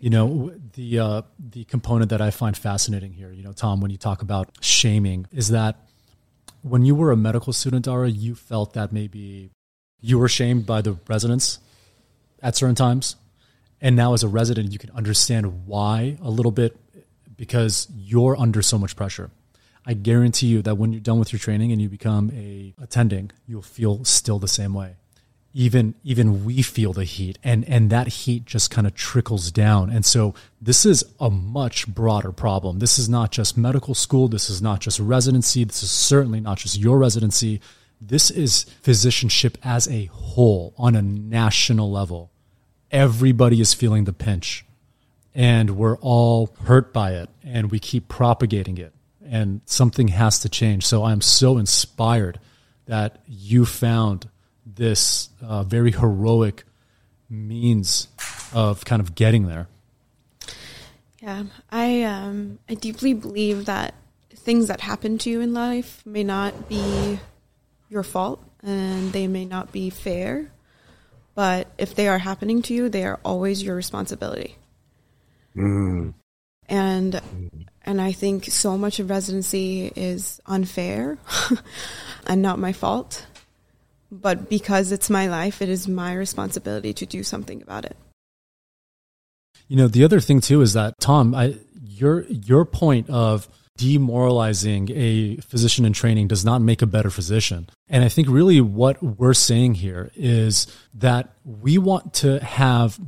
You know, the uh, the component that I find fascinating here, you know, Tom, when you talk about shaming, is that when you were a medical student, Dara, you felt that maybe you were shamed by the residents at certain times, and now as a resident, you can understand why a little bit because you're under so much pressure. I guarantee you that when you're done with your training and you become a attending, you'll feel still the same way. Even even we feel the heat and and that heat just kind of trickles down. And so this is a much broader problem. This is not just medical school, this is not just residency, this is certainly not just your residency. This is physicianship as a whole on a national level. Everybody is feeling the pinch and we're all hurt by it and we keep propagating it and something has to change. So I'm so inspired that you found this uh, very heroic means of kind of getting there. Yeah, I um, I deeply believe that things that happen to you in life may not be your fault and they may not be fair, but if they are happening to you, they are always your responsibility. Mm. And and I think so much of residency is unfair [LAUGHS] and not my fault. But because it's my life, it is my responsibility to do something about it. You know, the other thing too is that Tom, I, your your point of demoralizing a physician in training does not make a better physician. And I think really what we're saying here is that we want to have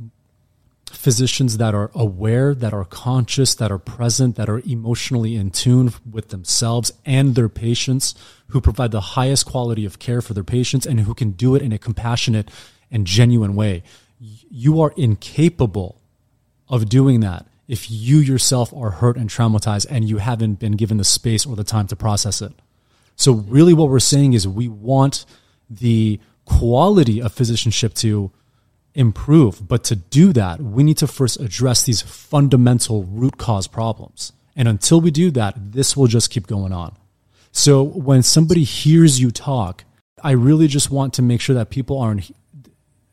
physicians that are aware, that are conscious, that are present, that are emotionally in tune with themselves and their patients, who provide the highest quality of care for their patients and who can do it in a compassionate and genuine way. You are incapable of doing that if you yourself are hurt and traumatized and you haven't been given the space or the time to process it. So, really, what we're saying is we want the quality of physicianship to improve. But to do that, we need to first address these fundamental root cause problems. And until we do that, this will just keep going on. So when somebody hears you talk, I really just want to make sure that people aren't,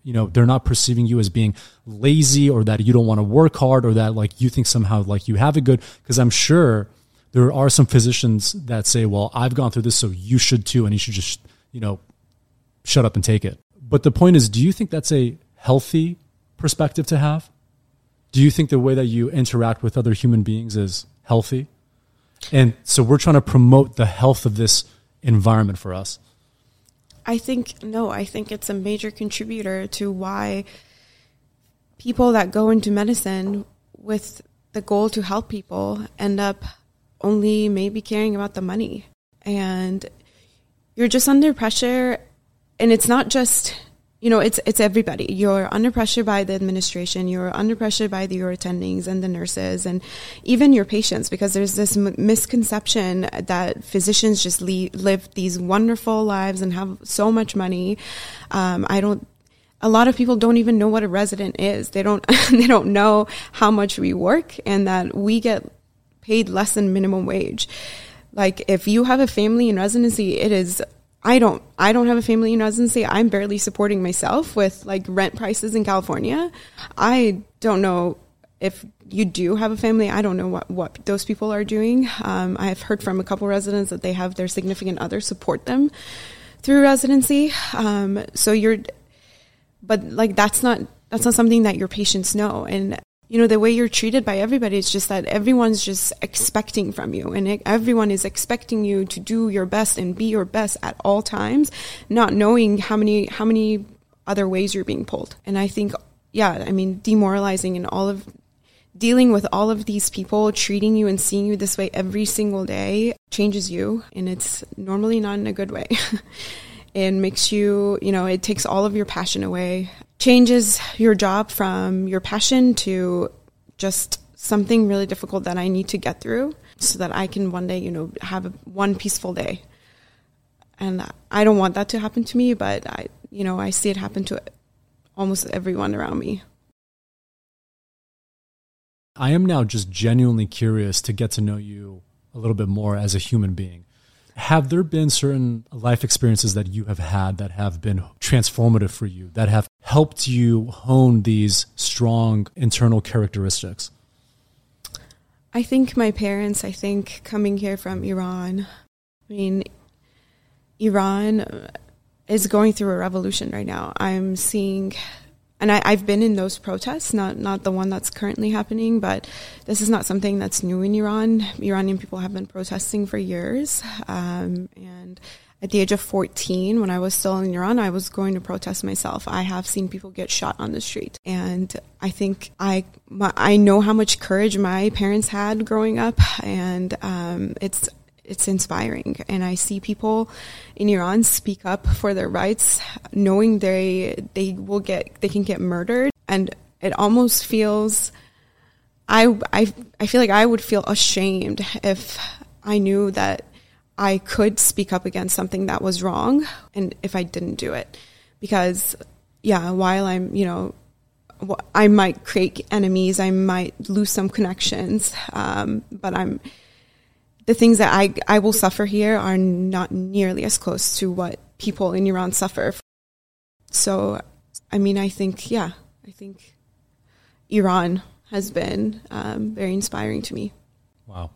you know, they're not perceiving you as being lazy or that you don't want to work hard or that like you think somehow like you have it good. Because I'm sure there are some physicians that say, well, I've gone through this, so you should too. And you should just, you know, shut up and take it. But the point is, do you think that's a healthy perspective to have? Do you think the way that you interact with other human beings is healthy? And so we're trying to promote the health of this environment for us. I think, no, I think it's a major contributor to why people that go into medicine with the goal to help people end up only maybe caring about the money. And you're just under pressure. And it's not just you know, it's it's everybody. You're under pressure by the administration. You're under pressure by the, your attendings and the nurses, and even your patients, because there's this m- misconception that physicians just le- live these wonderful lives and have so much money. Um, I don't. A lot of people don't even know what a resident is. They don't. [LAUGHS] they don't know how much we work and that we get paid less than minimum wage. Like if you have a family in residency, it is I don't I don't have a family in residency. I'm barely supporting myself with like rent prices in California. I don't know if you do have a family. I don't know what, what those people are doing. Um, I have heard from a couple residents that they have their significant other support them through residency. Um, so you're, but like that's not that's not something that your patients know. And you know, the way you're treated by everybody is just that everyone's just expecting from you and everyone is expecting you to do your best and be your best at all times, not knowing how many, how many other ways you're being pulled. And I think, yeah, I mean, demoralizing and all of dealing with all of these people treating you and seeing you this way every single day changes you and it's normally not in a good way. [LAUGHS] it makes you, you know, it takes all of your passion away changes your job from your passion to just something really difficult that I need to get through so that I can one day, you know, have one peaceful day. And I don't want that to happen to me, but I, you know, I see it happen to almost everyone around me. I am now just genuinely curious to get to know you a little bit more as a human being. Have there been certain life experiences that you have had that have been transformative for you, that have helped you hone these strong internal characteristics? I think my parents, I think coming here from Iran, I mean, Iran is going through a revolution right now. I'm seeing and I, have been in those protests, not not the one that's currently happening, but this is not something that's new in Iran. Iranian people have been protesting for years, um, and at the age of 14, when I was still in Iran, I was going to protest myself. I have seen people get shot on the street, and I think I my, I know how much courage my parents had growing up, and um, it's it's inspiring. And I see people in Iran speak up for their rights, knowing they they will get they can get murdered, and it almost feels. I, I, I feel like I would feel ashamed if I knew that I could speak up against something that was wrong and if I didn't do it. Because, yeah, while I'm, you know, I might create enemies, I might lose some connections, um, but I'm the things that I I will suffer here are not nearly as close to what people in Iran suffer. So, I mean, I think yeah, I think Iran has been um, very inspiring to me. Wow,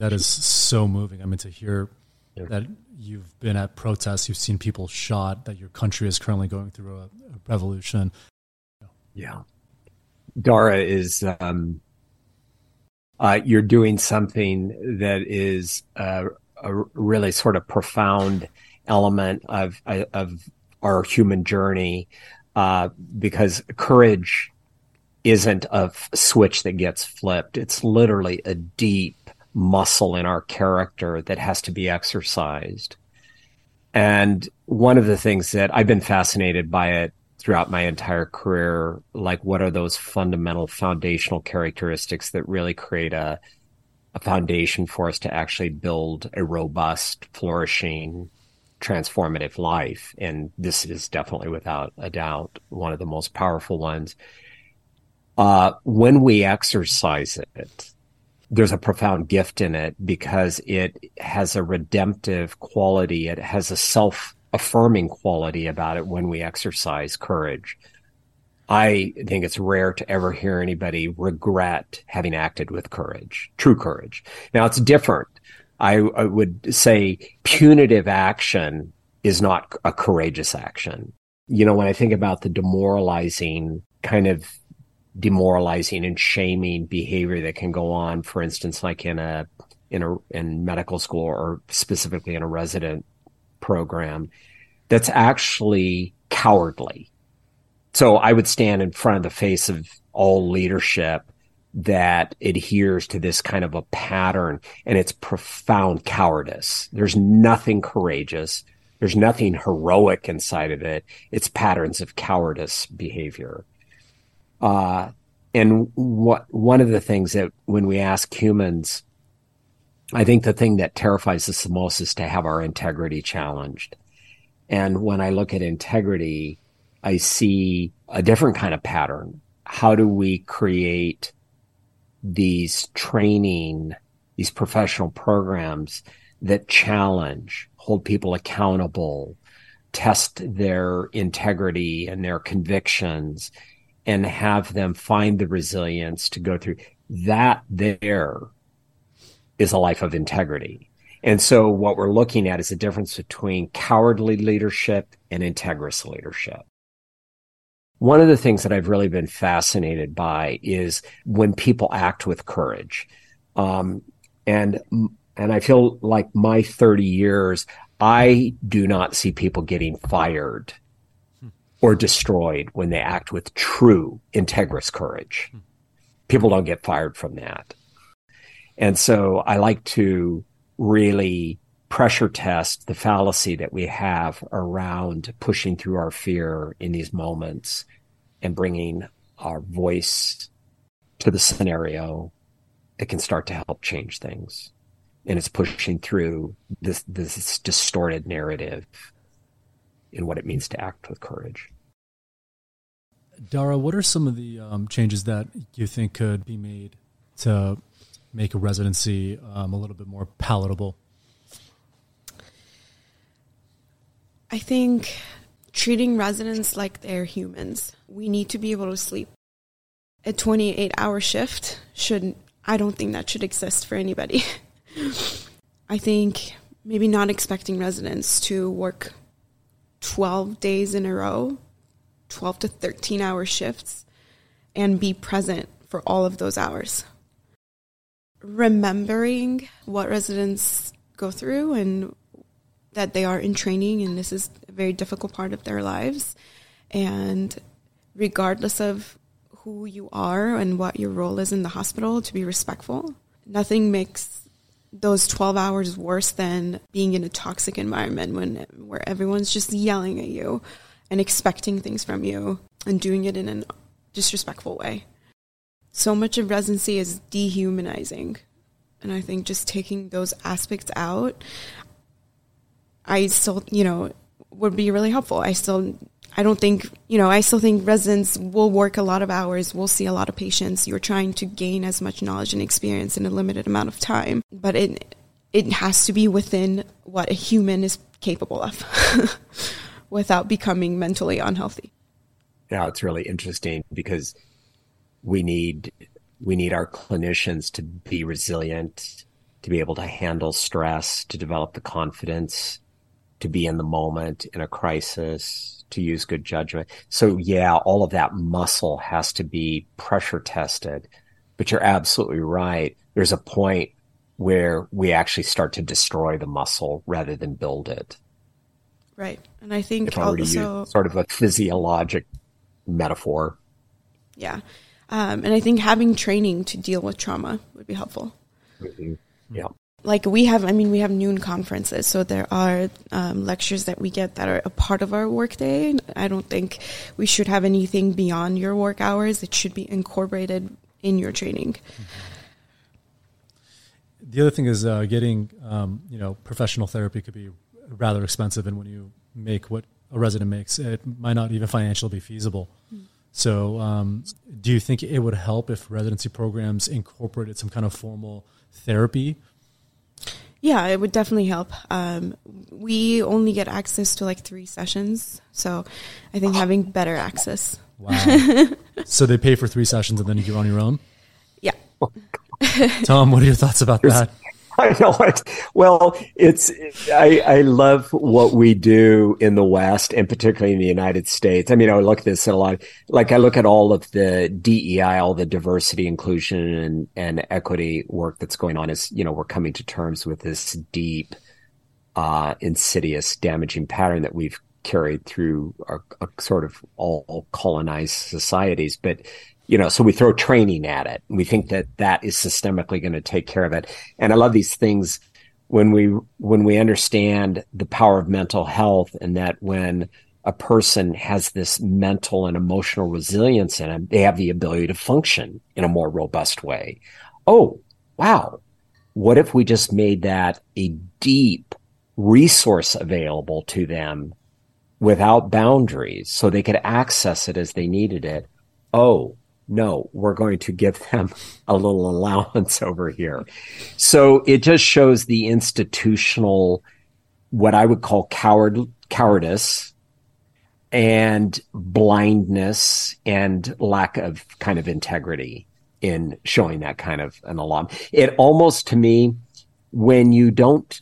that is so moving. I mean, to hear yeah. that you've been at protests, you've seen people shot, that your country is currently going through a, a revolution. Yeah, Dara is um, uh, you're doing something that is a, a, really sort of profound element of of our human journey, uh, because courage isn't a switch that gets flipped. It's literally a deep muscle in our character that has to be exercised. And one of the things that I've been fascinated by it throughout my entire career like what are those fundamental foundational characteristics that really create a a foundation for us to actually build a robust flourishing transformative life? And this is definitely without a doubt one of the most powerful ones. Uh, when we exercise it there's a profound gift in it because it has a redemptive quality. It has a self affirming quality about it when we exercise courage. I think it's rare to ever hear anybody regret having acted with courage, true courage. Now it's different. I, I would say punitive action is not a courageous action. You know, when I think about the demoralizing kind of demoralizing and shaming behavior that can go on, for instance, like in a in a in medical school or specifically in a resident program that's actually cowardly. So I would stand in front of the face of all leadership that adheres to this kind of a pattern and it's profound cowardice. There's nothing courageous. There's nothing heroic inside of it. It's patterns of cowardice behavior. Uh, and what, one of the things that when we ask humans, I think the thing that terrifies us the most is to have our integrity challenged. And when I look at integrity, I see a different kind of pattern. How do we create these training, these professional programs that challenge, hold people accountable, test their integrity and their convictions and have them find the resilience to go through that there is a life of integrity. And so what we're looking at is the difference between cowardly leadership and integrous leadership. One of the things that I've really been fascinated by is when people act with courage. Um, and, and I feel like my 30 years, I do not see people getting fired or destroyed when they act with true integrous courage. People don't get fired from that. And so I like to really pressure test the fallacy that we have around pushing through our fear in these moments and bringing our voice to the scenario that can start to help change things. And it's pushing through this, this distorted narrative in what it means to act with courage. Dara, what are some of the um, changes that you think could be made to make a residency um, a little bit more palatable? I think treating residents like they're humans. We need to be able to sleep. A 28 hour shift should, I don't think that should exist for anybody. [LAUGHS] I think maybe not expecting residents to work 12 days in a row, 12 to 13 hour shifts, and be present for all of those hours remembering what residents go through and that they are in training and this is a very difficult part of their lives. And regardless of who you are and what your role is in the hospital, to be respectful. Nothing makes those 12 hours worse than being in a toxic environment when where everyone's just yelling at you and expecting things from you and doing it in a disrespectful way. So much of residency is dehumanizing. And I think just taking those aspects out, I still, you know, would be really helpful. I still I don't think, you know, I still think residents will work a lot of hours, will see a lot of patients. You're trying to gain as much knowledge and experience in a limited amount of time, but it it has to be within what a human is capable of [LAUGHS] without becoming mentally unhealthy. Yeah, it's really interesting because we need we need our clinicians to be resilient, to be able to handle stress, to develop the confidence, to be in the moment in a crisis, to use good judgment. So yeah, all of that muscle has to be pressure tested. But you're absolutely right. There's a point where we actually start to destroy the muscle rather than build it. Right. And I think if I were to use sort of a physiologic metaphor. Yeah. Um, and I think having training to deal with trauma would be helpful. Mm-hmm. Yeah. Like we have i mean we have noon conferences so there are um, lectures that we get that are a part of our workday i don't think we should have anything beyond your work hours. It should be incorporated in your training. The other thing is uh, getting um, you know professional therapy could be rather expensive and when you make what a resident makes. It might not even financially be feasible. Mm. So um, do you think it would help if residency programs incorporated some kind of formal therapy yeah, it would definitely help. Um, we only get access to like three sessions, so I think having better access. Wow! [LAUGHS] so they pay for three sessions, and then you're on your own. Yeah. [LAUGHS] Tom, what are your thoughts about that? [LAUGHS] I know it. Well, it's I, I love what we do in the West and particularly in the United States. I mean, I look at this a lot. Like I look at all of the DEI, all the diversity, inclusion, and and equity work that's going on. Is you know we're coming to terms with this deep, uh, insidious, damaging pattern that we've carried through a, a sort of all colonized societies. But you know, so we throw training at it. We think that that is systemically going to take care of it. And I love these things when we, when we understand the power of mental health and that when a person has this mental and emotional resilience in them, they have the ability to function in a more robust way. Oh, wow. What if we just made that a deep resource available to them without boundaries so they could access it as they needed it? Oh, no, we're going to give them [LAUGHS] a little allowance over here. So it just shows the institutional, what I would call coward, cowardice and blindness and lack of kind of integrity in showing that kind of an alarm. It almost to me, when you don't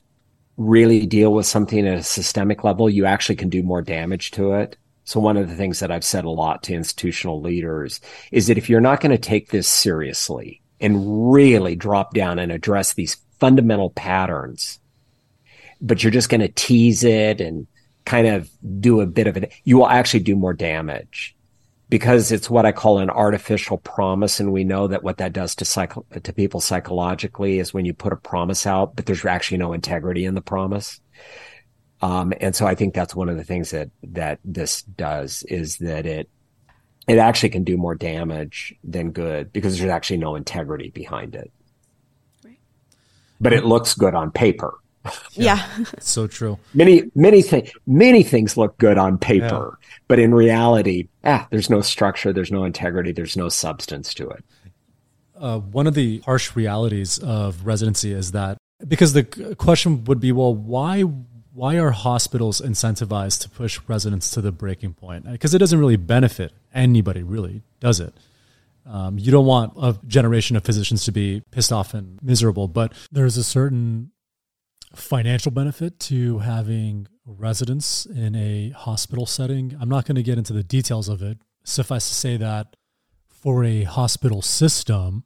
really deal with something at a systemic level, you actually can do more damage to it. So one of the things that I've said a lot to institutional leaders is that if you're not going to take this seriously and really drop down and address these fundamental patterns, but you're just going to tease it and kind of do a bit of it, you will actually do more damage because it's what I call an artificial promise. And we know that what that does to psycho- to people psychologically is when you put a promise out, but there's actually no integrity in the promise. Um, and so I think that's one of the things that, that this does is that it, it actually can do more damage than good because there's actually no integrity behind it. Right. But it looks good on paper. Yeah. yeah. [LAUGHS] so true. Many, many things, many things look good on paper, yeah. but in reality, ah, there's no structure, there's no integrity, there's no substance to it. Uh, one of the harsh realities of residency is that because the question would be, well, why why are hospitals incentivized to push residents to the breaking point? Because it doesn't really benefit anybody, really, does it? Um, you don't want a generation of physicians to be pissed off and miserable, but there's a certain financial benefit to having residents in a hospital setting. I'm not going to get into the details of it. Suffice to say that for a hospital system,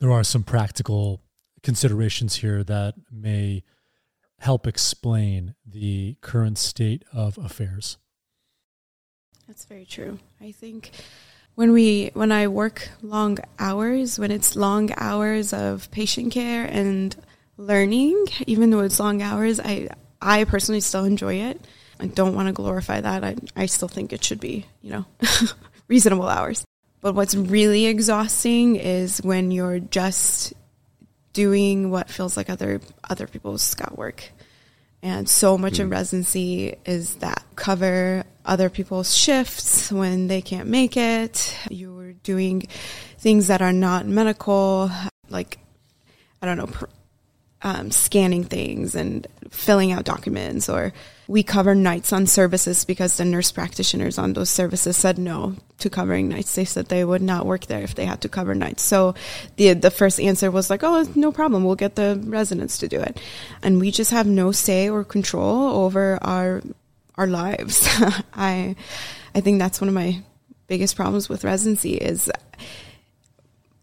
there are some practical considerations here that may help explain the current state of affairs. That's very true. I think when we when I work long hours, when it's long hours of patient care and learning, even though it's long hours. I I personally still enjoy it. I don't want to glorify that. I I still think it should be, you know, [LAUGHS] reasonable hours. But what's really exhausting is when you're just doing what feels like other other people's scut work. And so much mm. of residency is that cover other people's shifts when they can't make it. You're doing things that are not medical, like, I don't know, um, scanning things and filling out documents or we cover nights on services because the nurse practitioners on those services said no to covering nights. They said they would not work there if they had to cover nights. So the the first answer was like, "Oh, no problem. We'll get the residents to do it." And we just have no say or control over our our lives. [LAUGHS] I I think that's one of my biggest problems with residency is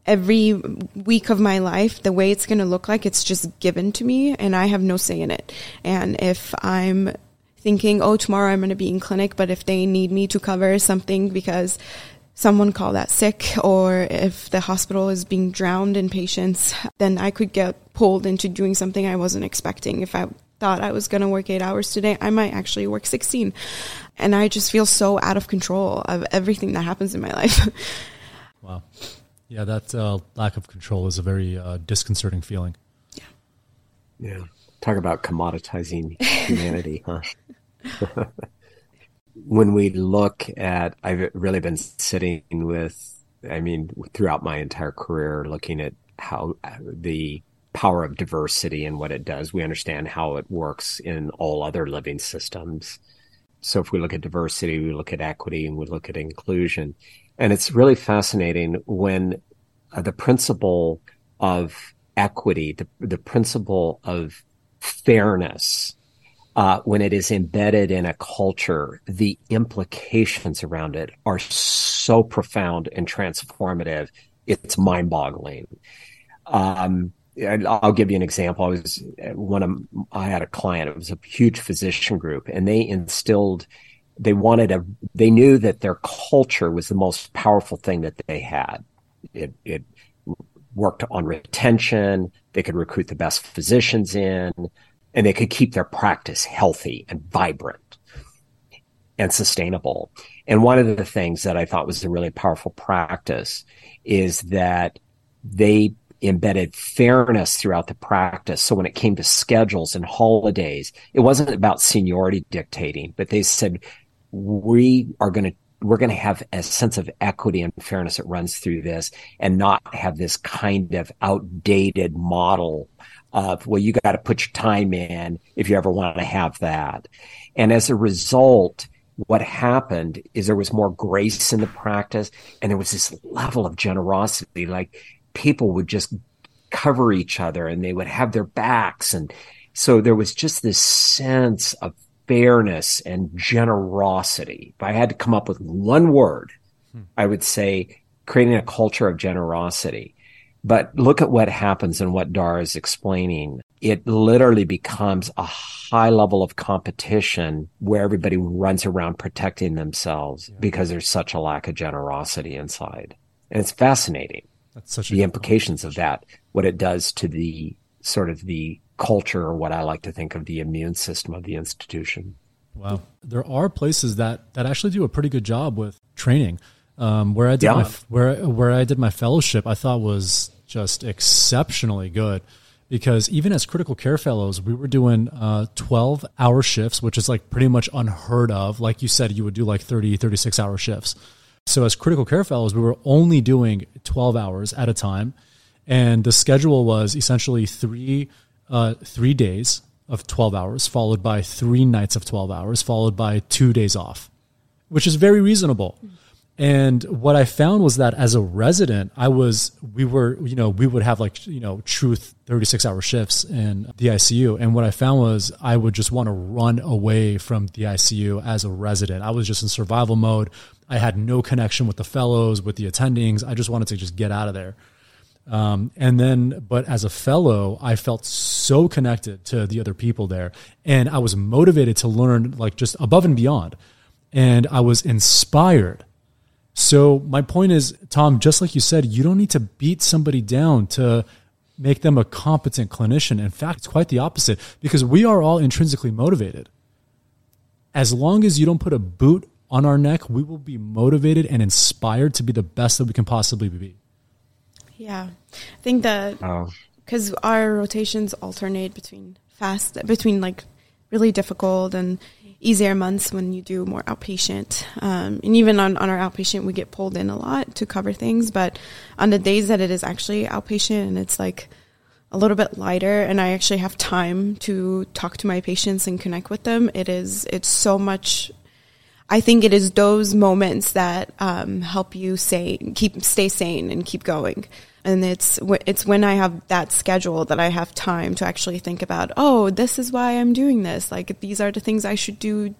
every week of my life, the way it's going to look like, it's just given to me and I have no say in it. And if I'm thinking, oh, tomorrow I'm going to be in clinic, but if they need me to cover something because someone called out sick or if the hospital is being drowned in patients, then I could get pulled into doing something I wasn't expecting. If I thought I was going to work eight hours today, I might actually work 16. And I just feel so out of control of everything that happens in my life. [LAUGHS] wow. Yeah, that uh, lack of control is a very uh, disconcerting feeling. Yeah. Yeah. Talk about commoditizing humanity, huh? [LAUGHS] when we look at, I've really been sitting with, I mean, throughout my entire career, looking at how the power of diversity and what it does. We understand how it works in all other living systems. So if we look at diversity, we look at equity and we look at inclusion. And it's really fascinating when uh, the principle of equity, the, the principle of fairness, uh, when it is embedded in a culture, the implications around it are so profound and transformative. It's mind boggling. Um, I'll give you an example. I was one of I had a client. It was a huge physician group, and they instilled they wanted a they knew that their culture was the most powerful thing that they had. It it worked on retention. They could recruit the best physicians in and they could keep their practice healthy and vibrant and sustainable. And one of the things that i thought was a really powerful practice is that they embedded fairness throughout the practice. So when it came to schedules and holidays, it wasn't about seniority dictating, but they said, we are going to we're going to have a sense of equity and fairness that runs through this and not have this kind of outdated model of, well, you got to put your time in if you ever want to have that. And as a result, what happened is there was more grace in the practice and there was this level of generosity. Like people would just cover each other and they would have their backs. And so there was just this sense of fairness and generosity. If I had to come up with one word, hmm. I would say creating a culture of generosity. But look at what happens and what Dara is explaining. It literally becomes a high level of competition where everybody runs around protecting themselves yeah. because there's such a lack of generosity inside. And it's fascinating. That's such the implications of that, what it does to the sort of the culture or what I like to think of the immune system of the institution. Wow. There are places that, that actually do a pretty good job with training. Um, where I did yeah. my, where, where I did my fellowship, I thought was just exceptionally good because even as critical care fellows, we were doing uh, 12 hour shifts, which is like pretty much unheard of. Like you said, you would do like 30, 36 hour shifts. So as critical care fellows, we were only doing 12 hours at a time. And the schedule was essentially three uh, three days of 12 hours, followed by three nights of 12 hours, followed by two days off, which is very reasonable. And what I found was that as a resident, I was, we were, you know, we would have like, you know, truth 36 hour shifts in the ICU. And what I found was I would just want to run away from the ICU as a resident. I was just in survival mode. I had no connection with the fellows, with the attendings. I just wanted to just get out of there. Um, and then, but as a fellow, I felt so connected to the other people there, and I was motivated to learn like just above and beyond, and I was inspired. So my point is, Tom, just like you said, you don't need to beat somebody down to make them a competent clinician. In fact, it's quite the opposite because we are all intrinsically motivated. As long as you don't put a boot on our neck, we will be motivated and inspired to be the best that we can possibly be. Yeah. I think that because our rotations alternate between fast, between like really difficult and easier months when you do more outpatient. Um, and even on, on our outpatient, we get pulled in a lot to cover things. But on the days that it is actually outpatient and it's like a little bit lighter and I actually have time to talk to my patients and connect with them, it is, it's so much I think it is those moments that um, help you say keep stay sane and keep going. And it's it's when I have that schedule that I have time to actually think about. Oh, this is why I'm doing this. Like these are the things I should do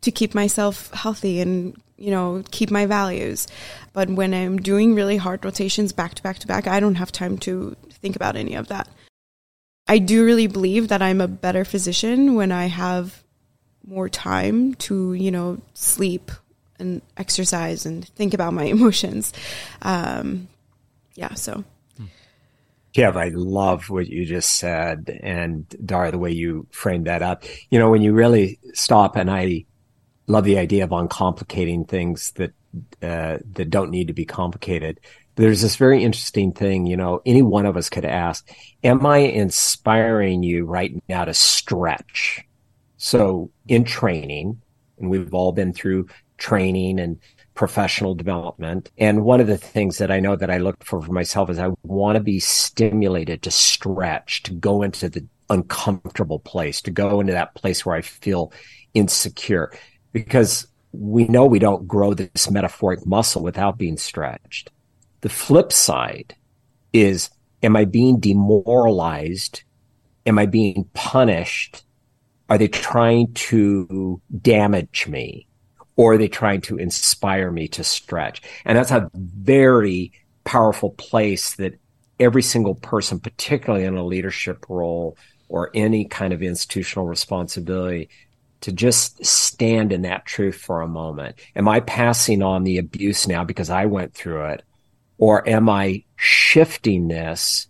to keep myself healthy and you know keep my values. But when I'm doing really hard rotations back to back to back, I don't have time to think about any of that. I do really believe that I'm a better physician when I have more time to you know sleep and exercise and think about my [LAUGHS] emotions um, yeah so Kev, I love what you just said. And Dara, the way you framed that up. You know, when you really stop, and I love the idea of uncomplicating things that, uh, that don't need to be complicated. There's this very interesting thing, you know, any one of us could ask, am I inspiring you right now to stretch? So in training, and we've all been through training and professional development. And one of the things that I know that I look for for myself is I want to be stimulated to stretch, to go into the uncomfortable place, to go into that place where I feel insecure because we know we don't grow this metaphoric muscle without being stretched. The flip side is, am I being demoralized? Am I being punished are they trying to damage me? Or are they trying to inspire me to stretch? And that's a very powerful place that every single person, particularly in a leadership role or any kind of institutional responsibility, to just stand in that truth for a moment. Am I passing on the abuse now because I went through it? Or am I shifting this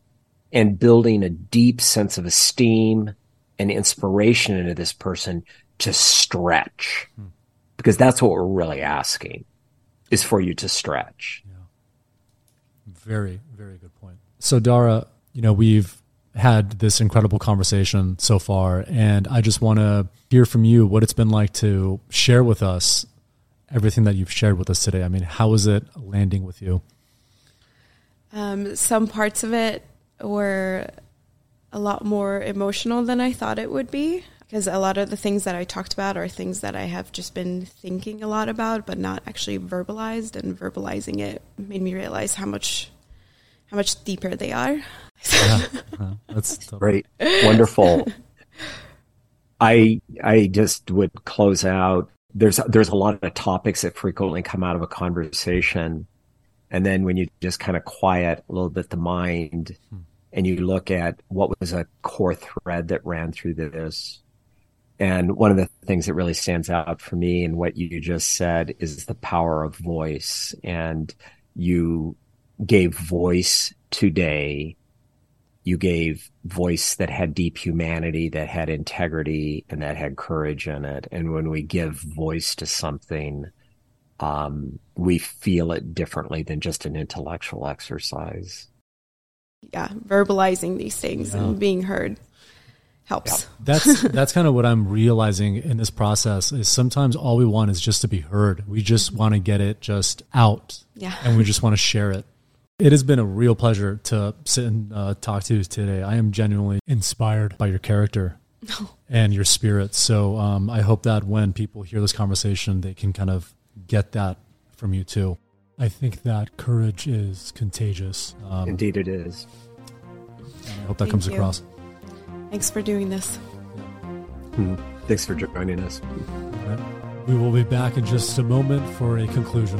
and building a deep sense of esteem and inspiration into this person to stretch hmm. because that's what we're really asking is for you to stretch. Yeah. Very, very good point. So Dara, you know, we've had this incredible conversation so far and I just want to hear from you what it's been like to share with us everything that you've shared with us today. I mean, how is it landing with you? Um, some parts of it were a lot more emotional than I thought it would be because a lot of the things that I talked about are things that I have just been thinking a lot about but not actually verbalized and verbalizing it made me realize how much how much deeper they are. yeah, [LAUGHS] that's great. Wonderful. I I just would close out there's there's a lot of topics that frequently come out of a conversation and then when you just kind of quiet a little bit the mind hmm and you look at what was a core thread that ran through this. And one of the things that really stands out for me and what you just said is the power of voice. And you gave voice today. You gave voice that had deep humanity, that had integrity, and that had courage in it. And when we give voice to something, um, we feel it differently than just an intellectual exercise yeah, verbalizing these things yeah. and being heard helps. Yeah. That's [LAUGHS] that's kind of what I'm realizing in this process is sometimes all we want is just to be heard. We just want to get it just out. Yeah. And we just want to share it. It has been a real pleasure to sit and uh, talk to you today. I am genuinely inspired by your character [LAUGHS] and your spirit. So um, I hope that when people hear this conversation, they can kind of get that from you too. I think that courage is contagious. Um, Indeed, it is. I hope that Thank comes you. across. Thanks for doing this. Hmm. Thanks for joining us. Right. We will be back in just a moment for a conclusion.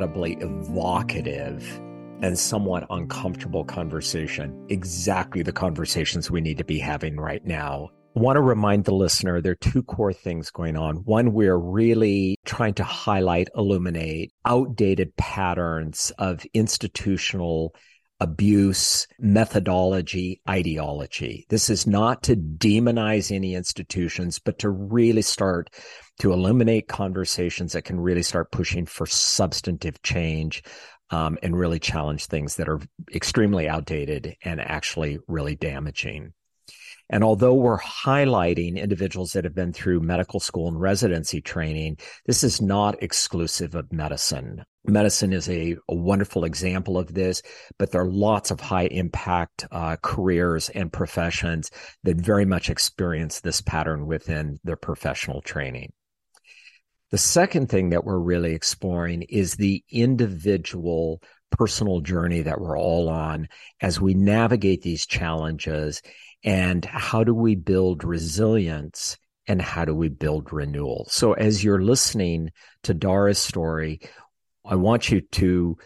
Incredibly evocative and somewhat uncomfortable conversation. Exactly the conversations we need to be having right now. I want to remind the listener there are two core things going on. One, we're really trying to highlight, illuminate outdated patterns of institutional abuse, methodology, ideology. This is not to demonize any institutions, but to really start to eliminate conversations that can really start pushing for substantive change um, and really challenge things that are extremely outdated and actually really damaging. And although we're highlighting individuals that have been through medical school and residency training, this is not exclusive of medicine. Medicine is a, a wonderful example of this, but there are lots of high impact uh, careers and professions that very much experience this pattern within their professional training. The second thing that we're really exploring is the individual personal journey that we're all on as we navigate these challenges and how do we build resilience and how do we build renewal? So as you're listening to Dara's story, I want you to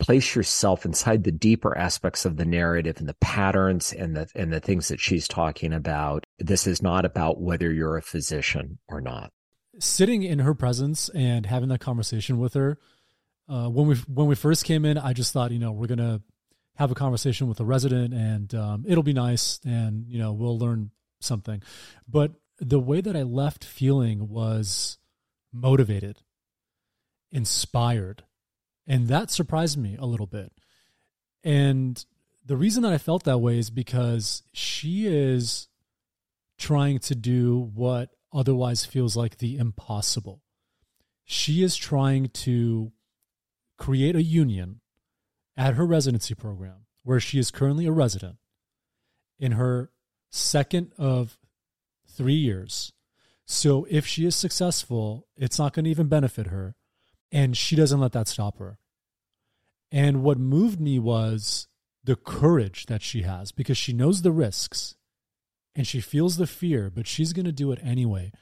place yourself inside the deeper aspects of the narrative and the patterns and the and the things that she's talking about. This is not about whether you're a physician or not sitting in her presence and having that conversation with her. Uh, when we when we first came in, I just thought, you know, we're gonna have a conversation with a resident, and um, it'll be nice, and you know, we'll learn something. But the way that I left feeling was motivated, inspired, and that surprised me a little bit. And the reason that I felt that way is because she is trying to do what otherwise feels like the impossible. She is trying to create a union at her residency program where she is currently a resident in her second of three years. So if she is successful, it's not going to even benefit her. And she doesn't let that stop her. And what moved me was the courage that she has because she knows the risks and she feels the fear, but she's going to do it anyway.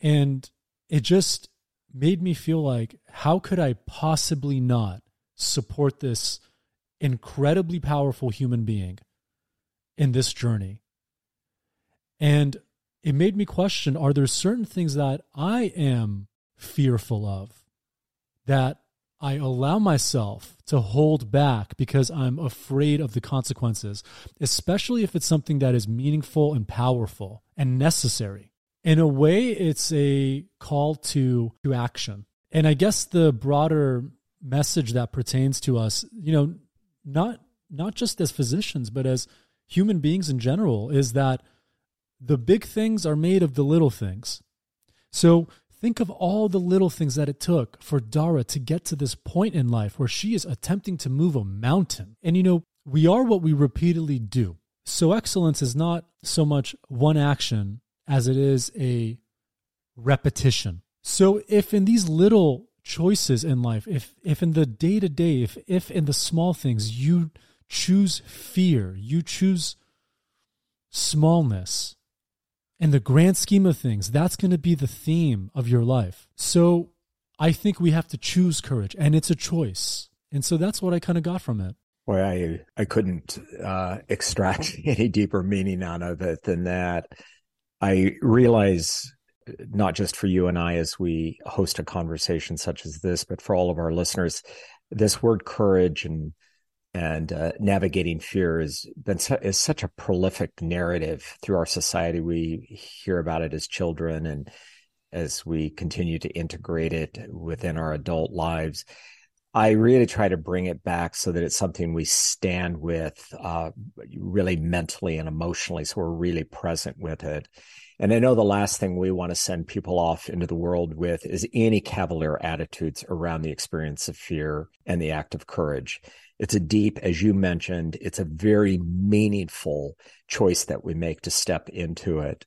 And it just made me feel like, how could I possibly not support this incredibly powerful human being in this journey? And it made me question are there certain things that I am fearful of that I allow myself to hold back because I'm afraid of the consequences, especially if it's something that is meaningful and powerful and necessary. In a way, it's a call to, to action. And I guess the broader message that pertains to us, you know, not not just as physicians, but as human beings in general, is that the big things are made of the little things. So Think of all the little things that it took for Dara to get to this point in life where she is attempting to move a mountain. And you know, we are what we repeatedly do. So excellence is not so much one action as it is a repetition. So if in these little choices in life, if if in the day to day, if if in the small things you choose fear, you choose smallness, in the grand scheme of things, that's going to be the theme of your life. So I think we have to choose courage, and it's a choice. And so that's what I kind of got from it. Boy, I I couldn't uh, extract [LAUGHS] any deeper meaning out of it than that. I realize not just for you and I as we host a conversation such as this, but for all of our listeners, this word courage and and uh, navigating fear has been su- is such a prolific narrative through our society. We hear about it as children, and as we continue to integrate it within our adult lives. I really try to bring it back so that it's something we stand with, uh, really mentally and emotionally, so we're really present with it. And I know the last thing we want to send people off into the world with is any cavalier attitudes around the experience of fear and the act of courage. It's a deep, as you mentioned, it's a very meaningful choice that we make to step into it.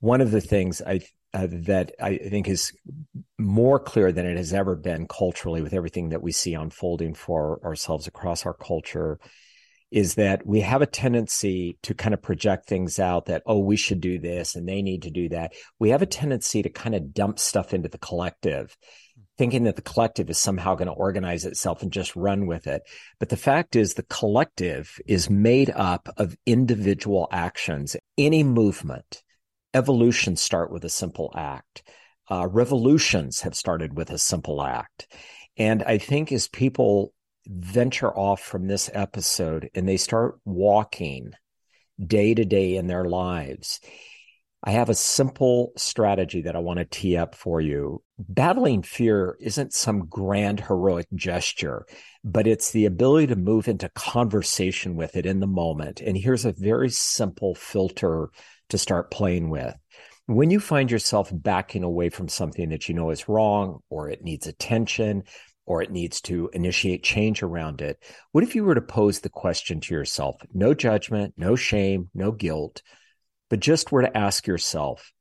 One of the things I uh, that I think is more clear than it has ever been culturally with everything that we see unfolding for ourselves across our culture is that we have a tendency to kind of project things out that, oh, we should do this and they need to do that. We have a tendency to kind of dump stuff into the collective thinking that the collective is somehow going to organize itself and just run with it. But the fact is, the collective is made up of individual actions. Any movement, evolution start with a simple act. Uh, revolutions have started with a simple act. And I think as people venture off from this episode and they start walking day to day in their lives, I have a simple strategy that I want to tee up for you. Battling fear isn't some grand heroic gesture, but it's the ability to move into conversation with it in the moment. And here's a very simple filter to start playing with. When you find yourself backing away from something that you know is wrong or it needs attention or it needs to initiate change around it, what if you were to pose the question to yourself? No judgment, no shame, no guilt but just were to ask yourself,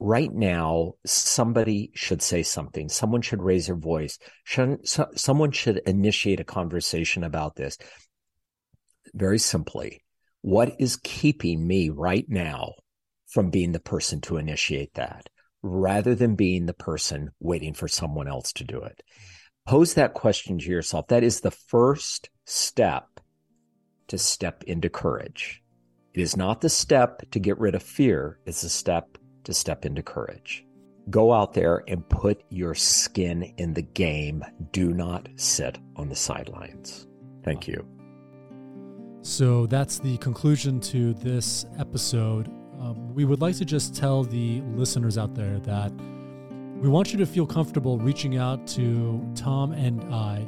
right now, somebody should say something. Someone should raise their voice. so, someone should initiate a conversation about this. Very simply, what is keeping me right now from being the person to initiate that rather than being the person waiting for someone else to do it? Pose that question to yourself. That is the first step to step into courage. It is not the step to get rid of fear, it's the step to step into courage. Go out there and put your skin in the game. Do not sit on the sidelines. Thank you. So that's the conclusion to this episode. Um, we would like to just tell the listeners out there that we want you to feel comfortable reaching out to Tom and I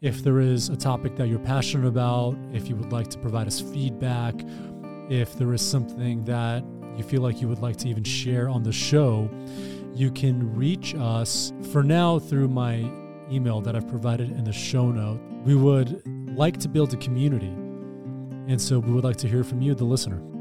if there is a topic that you're passionate about, if you would like to provide us feedback, if there is something that you feel like you would like to even share on the show, you can reach us for now through my email that I've provided in the show note. We would like to build a community. And so we would like to hear from you, the listener.